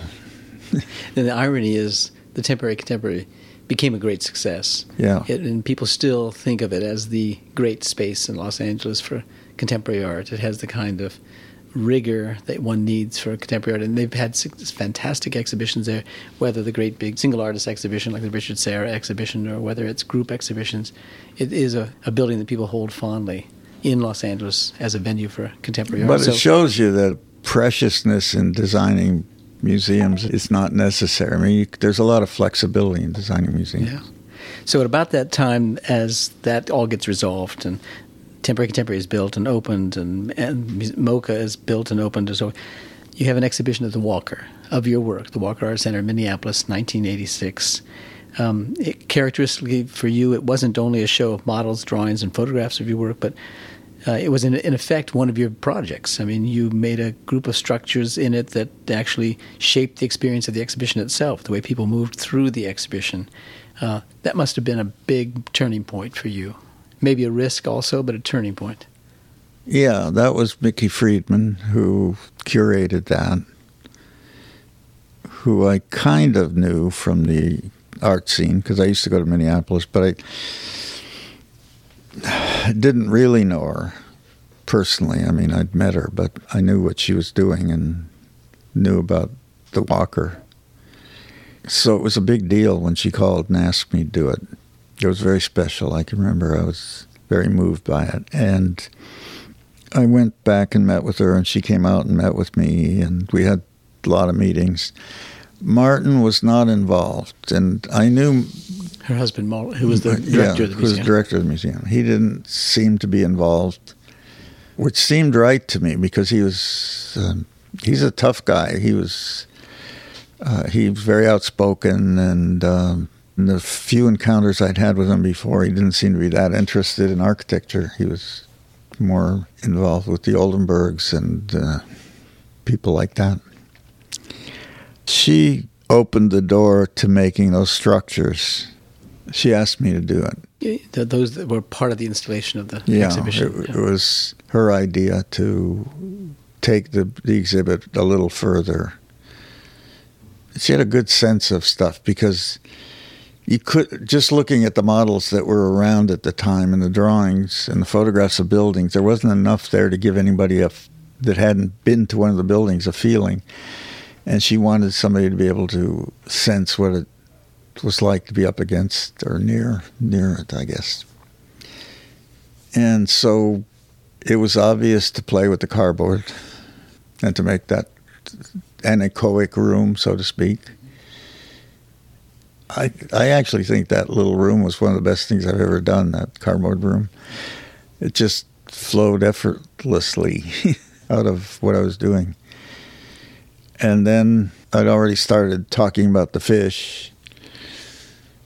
(laughs) and the irony is, the temporary contemporary became a great success. Yeah. It, and people still think of it as the great space in Los Angeles for contemporary art. It has the kind of rigor that one needs for contemporary art. And they've had fantastic exhibitions there, whether the great big single artist exhibition like the Richard Serra exhibition or whether it's group exhibitions. It is a, a building that people hold fondly in Los Angeles as a venue for contemporary but art. But it so, shows you that preciousness in designing museums is not necessary. I mean, you, there's a lot of flexibility in designing museums. Yeah. So at about that time, as that all gets resolved and Temporary Contemporary is built and opened, and, and MoCA is built and opened. So you have an exhibition at the Walker of your work, the Walker Art Center in Minneapolis, 1986. Um, it, characteristically for you, it wasn't only a show of models, drawings, and photographs of your work, but uh, it was in, in, effect one of your projects. I mean, you made a group of structures in it that actually shaped the experience of the exhibition itself, the way people moved through the exhibition. Uh, that must have been a big turning point for you maybe a risk also, but a turning point. Yeah, that was Mickey Friedman who curated that, who I kind of knew from the art scene because I used to go to Minneapolis, but I didn't really know her personally. I mean, I'd met her, but I knew what she was doing and knew about the Walker. So it was a big deal when she called and asked me to do it. It was very special. I can remember I was very moved by it. And I went back and met with her, and she came out and met with me, and we had a lot of meetings. Martin was not involved, and I knew her husband, who was the director yeah, of the museum. Who was the director of the museum. He didn't seem to be involved, which seemed right to me because he was um, he's a tough guy. He was uh, he was very outspoken and um, in the few encounters I'd had with him before, he didn't seem to be that interested in architecture. He was more involved with the Oldenburgs and uh, people like that. She opened the door to making those structures. She asked me to do it. Those that were part of the installation of the yeah, exhibition. It, yeah, it was her idea to take the, the exhibit a little further. She had a good sense of stuff because you could just looking at the models that were around at the time and the drawings and the photographs of buildings there wasn't enough there to give anybody a, that hadn't been to one of the buildings a feeling. And she wanted somebody to be able to sense what it was like to be up against or near near it i guess. And so it was obvious to play with the cardboard and to make that anechoic room so to speak I I actually think that little room was one of the best things I've ever done. That cardboard room, it just flowed effortlessly (laughs) out of what I was doing. And then I'd already started talking about the fish,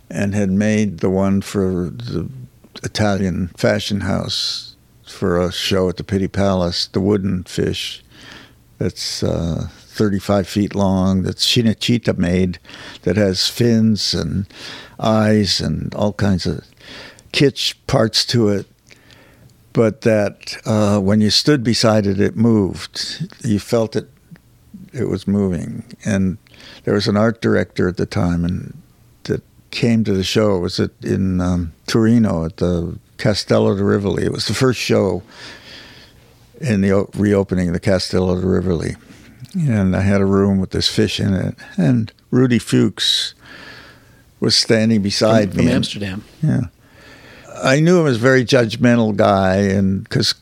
and had made the one for the Italian fashion house for a show at the Pitti Palace, the wooden fish. That's uh, 35 feet long that's Cinecittà made that has fins and eyes and all kinds of kitsch parts to it. But that uh, when you stood beside it, it moved. You felt it, it was moving. And there was an art director at the time and that came to the show. It was in um, Torino at the Castello di Rivoli. It was the first show in the reopening of the Castello di Rivoli. And I had a room with this fish in it. And Rudi Fuchs was standing beside from, me. from and- Amsterdam. yeah. I knew him as a very judgmental guy, and because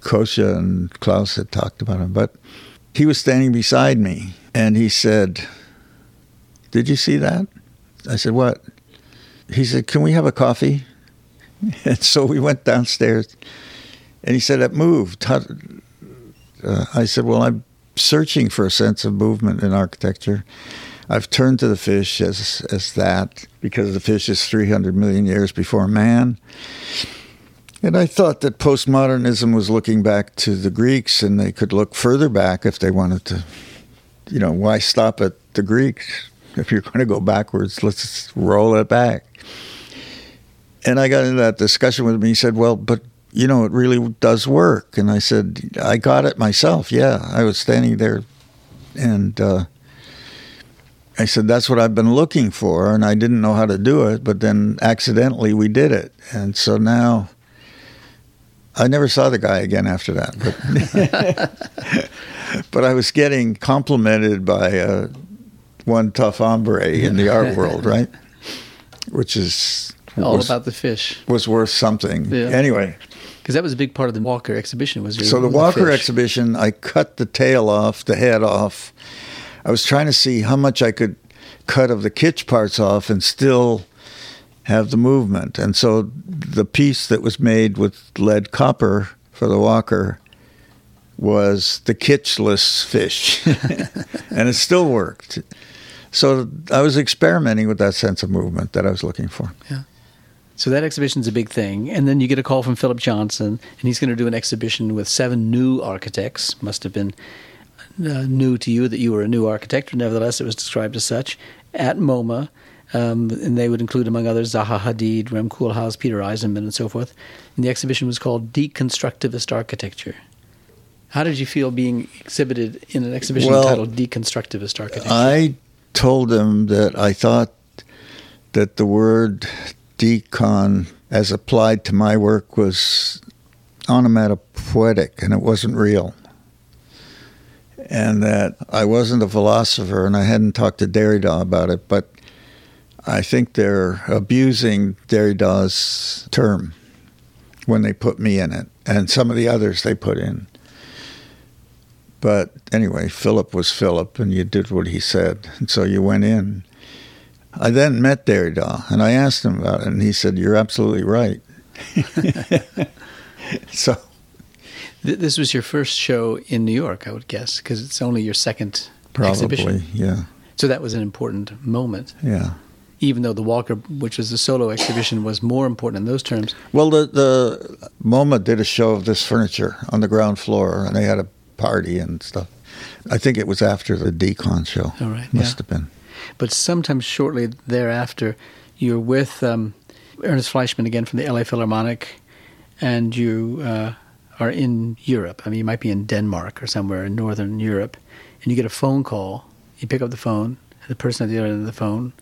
Coosje and Claes had talked about him, but he was standing beside me, and he said, "Did you see that?" I said, "What?" He said, "Can we have a coffee?" (laughs) And so we went downstairs, and he said, "It moved." Uh, I said, "Well, I'm searching for a sense of movement in architecture." I've turned to the fish as as that because the fish is 300 million years before man. And I thought that postmodernism was looking back to the Greeks and they could look further back if they wanted to. You know, why stop at the Greeks? If you're going to go backwards, let's roll it back. And I got into that discussion with him. He said, Well, but you know, it really does work. And I said, I got it myself. Yeah. I was standing there and, uh, I said, that's what I've been looking for, and I didn't know how to do it, but then accidentally we did it. And so now I never saw the guy again after that. But, (laughs) but I was getting complimented by uh, one tough hombre in the art world, (laughs) right? Which is All was, about the fish. was worth something. Yeah. Anyway, Because that was a big part of the Walker exhibition. Was your, so the Walker exhibition, I cut the tail off, the head off. I was trying to see how much I could cut of the kitsch parts off and still have the movement. And so the piece that was made with lead copper for the Walker was the kitchless fish, (laughs) and it still worked. So I was experimenting with that sense of movement that I was looking for. So that exhibition's a big thing, and then you get a call from Philip Johnson, and he's going to do an exhibition with seven new architects. Must have been uh, new to you that you were a new architect, but nevertheless, it was described as such at MoMA, um, and they would include, among others, Zaha Hadid, Rem Koolhaas, Peter Eisenman, and so forth. And the exhibition was called Deconstructivist Architecture. How did you feel being exhibited in an exhibition Well, titled Deconstructivist Architecture? I told them that I thought that the word decon, as applied to my work, was onomatopoetic and it wasn't real. And that I wasn't a philosopher and I hadn't talked to Derrida about it, but I think they're abusing Derrida's term when they put me in it and some of the others they put in. But anyway, Philip was Philip, and you did what he said, and so you went in. I then met Derrida, and I asked him about it, and he said, "You're absolutely right." (laughs) so this was your first show in New York, I would guess, because it's only your second probably, exhibition. yeah, So that was an important moment, yeah. even though the Walker, which was a solo exhibition, was more important in those terms. Well, the the MoMA did a show of this furniture on the ground floor, and they had a party and stuff. I think it was after the Decon show. All right, must yeah. have been. But sometimes shortly thereafter, you're with um, Ernest Fleischmann again from the LA Philharmonic, and you uh, are in Europe. I mean, you might be in Denmark or somewhere in northern Europe, and you get a phone call. You pick up the phone, and the person at the other end of the phone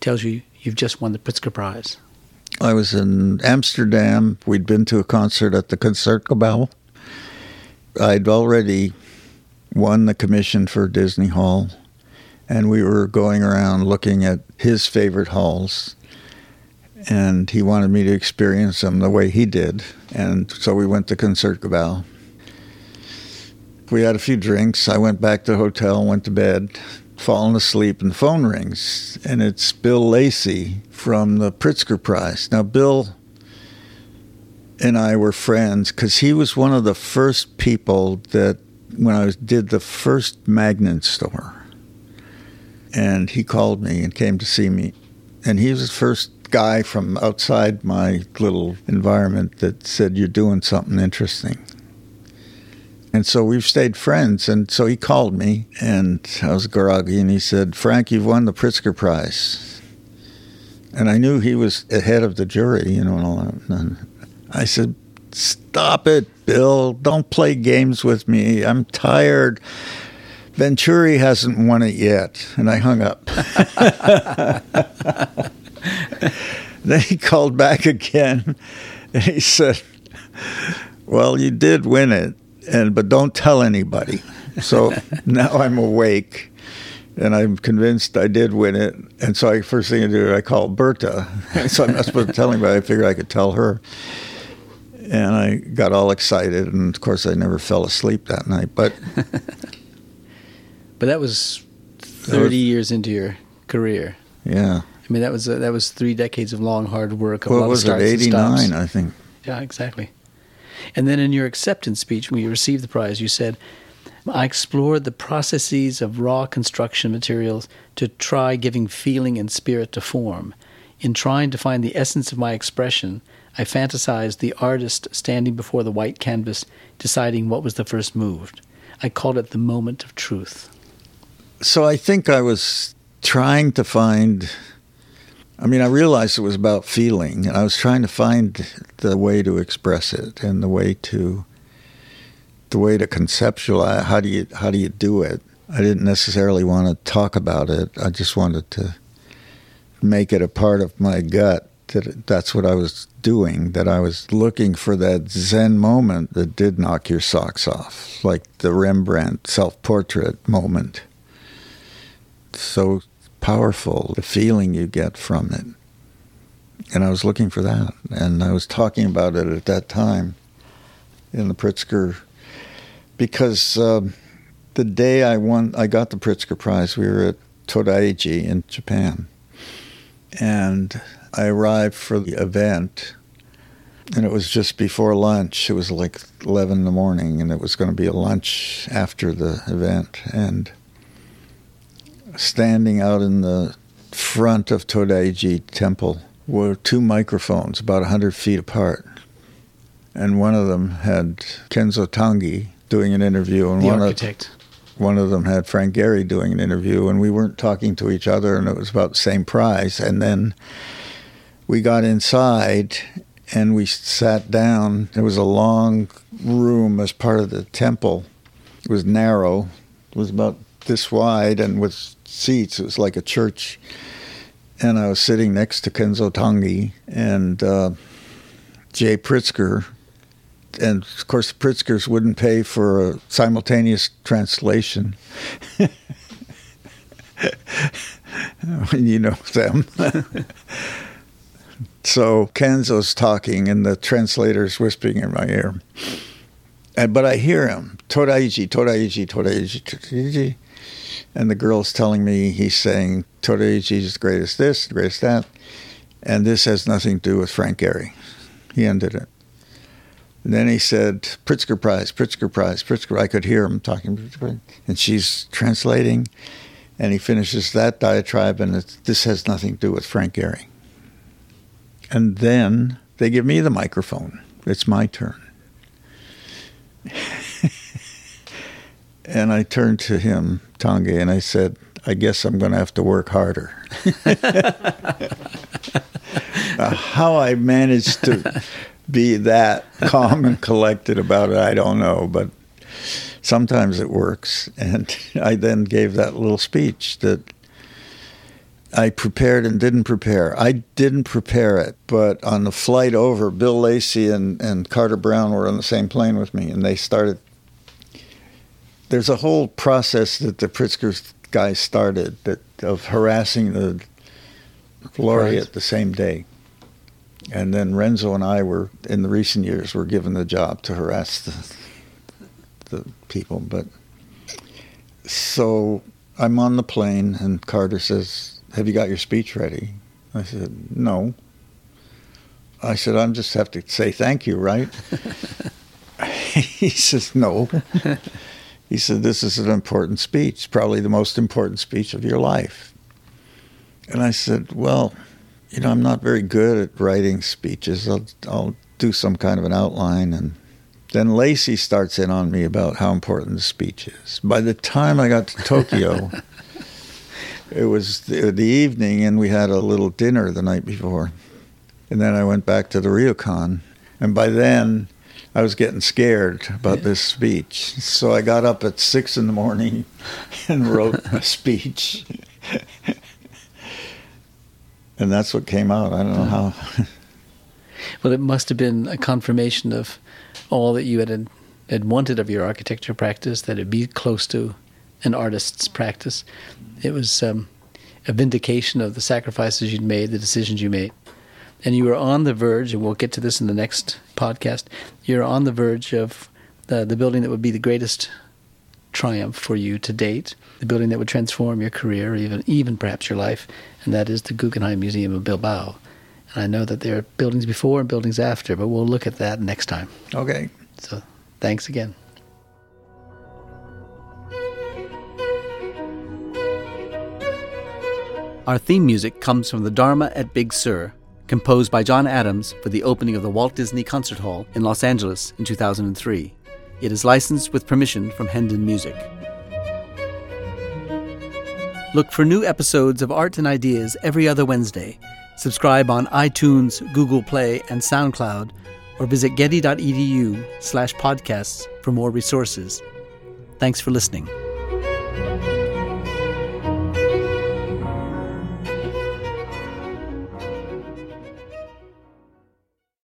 tells you you've just won the Pritzker Prize. I was in Amsterdam. We'd been to a concert at the Concertgebouw. I'd already won the commission for Disney Hall, and we were going around looking at his favorite halls. And he wanted me to experience them the way he did. And so we went to Concertgebouw. We had a few drinks. I went back to the hotel, went to bed, fallen asleep, and the phone rings. And it's Bill Lacy from the Pritzker Prize. Now, Bill and I were friends because he was one of the first people that, when I was, did the first Magnin store, and he called me and came to see me. And he was the first guy from outside my little environment that said, You're doing something interesting. And so we've stayed friends. And so he called me, and I was groggy, and he said, Frank, you've won the Pritzker Prize. And I knew he was ahead of the jury, you know, and all that. And I said, Stop it, Bill. Don't play games with me. I'm tired. Venturi hasn't won it yet. And I hung up. (laughs) then he called back again and he said, Well, you did win it. and but don't tell anybody. So (laughs) now I'm awake, and I'm convinced I did win it. And so I first thing I do, I call Berta. (laughs) so I'm not supposed to tell anybody. I figured I could tell her, and I got all excited. And of course, I never fell asleep that night. But but that was thirty was, years into your career. Yeah. I mean, that was uh, that was three decades of long, hard work. Of what was it? Eighty nine, I think. Yeah, exactly. And then in your acceptance speech, when you received the prize, you said, I explored the processes of raw construction materials to try giving feeling and spirit to form. In trying to find the essence of my expression, I fantasized the artist standing before the white canvas, deciding what was the first move. I called it the moment of truth. So I think I was trying to find I mean, I realized it was about feeling, and I was trying to find the way to express it and the way to the way to conceptualize how do you how do you do it. I didn't necessarily want to talk about it. I just wanted to make it a part of my gut that that's what I was doing. That I was looking for that Zen moment that did knock your socks off, like the Rembrandt self-portrait moment. So powerful, the feeling you get from it. And I was looking for that. And I was talking about it at that time in the Pritzker, because um, the day I won, I got the Pritzker Prize, we were at Todaiji in Japan. And I arrived for the event, and it was just before lunch. It was like 11 in the morning, and it was going to be a lunch after the event. And standing out in the front of Todaiji Temple were two microphones about 100 feet apart. And one of them had Kenzo Tange doing an interview, and the one architect. Of, one of them had Frank Gehry doing an interview, and we weren't talking to each other, and it was about the same prize. And then we got inside and we sat down. It was a long room as part of the temple. It was narrow. It was about this wide and with seats. It was like a church. And I was sitting next to Kenzo Tange and uh, Jay Pritzker. And of course, the Pritzkers wouldn't pay for a simultaneous translation. (laughs) You know them. (laughs) so Kenzo's talking, and the translator's whispering in my ear. But I hear him, Todaiji, Todaiji, Todaiji, Todaiji. And the girl's telling me he's saying Todaiji is the greatest this, the greatest that. And this has nothing to do with Frank Gehry. He ended it. And then he said, Pritzker Prize, Pritzker Prize, Pritzker. I could hear him talking, and she's translating. And he finishes that diatribe, and this has nothing to do with Frank Gehry. And then they give me the microphone. It's my turn. And I turned to him Tange, and I said, I guess I'm going to have to work harder. (laughs) uh, how I managed to be that calm and collected about it, I don't know, but sometimes it works. And I then gave that little speech that I prepared and didn't prepare. I didn't prepare it, but on the flight over, Bill Lacy and, and Carter Brown were on the same plane with me, and they started there's a whole process that the Pritzker guys started that of harassing the laureate right. the same day. And then Renzo and I were in the recent years were given the job to harass the the people. But so I'm on the plane and Carter says, Have you got your speech ready? I said, No. I said, I'm just have to say thank you, right? (laughs) (laughs) he says, No. (laughs) He said, This is an important speech, probably the most important speech of your life. And I said, Well, you know, I'm not very good at writing speeches. I'll, I'll do some kind of an outline. And then Lacy starts in on me about how important the speech is. By the time I got to Tokyo, (laughs) it was the, the, evening, and we had a little dinner the night before. And then I went back to the Ryokan. And by then, I was getting scared about this speech. So I got up at six in the morning (laughs) and wrote a (laughs) speech. and that's what came out. I don't know how. (laughs) well, it must have been a confirmation of all that you had had wanted of your architecture practice, that it be close to an artist's practice. It was um, a vindication of the sacrifices you'd made, the decisions you made. And you were on the verge, and we'll get to this in the next podcast, you're on the verge of the, the building that would be the greatest triumph for you to date, the building that would transform your career, even even perhaps your life, and that is the Guggenheim Museum of Bilbao. And I know that there are buildings before and buildings after, but we'll look at that next time. Okay. So thanks again. Our theme music comes from the Dharma at Big Sur, composed by John Adams for the opening of the Walt Disney Concert Hall in Los Angeles in 2003. It is licensed with permission from Hendon Music. Look for new episodes of Art and Ideas every other Wednesday. Subscribe on iTunes, Google Play, and SoundCloud, or visit getty.edu slash podcasts for more resources. Thanks for listening.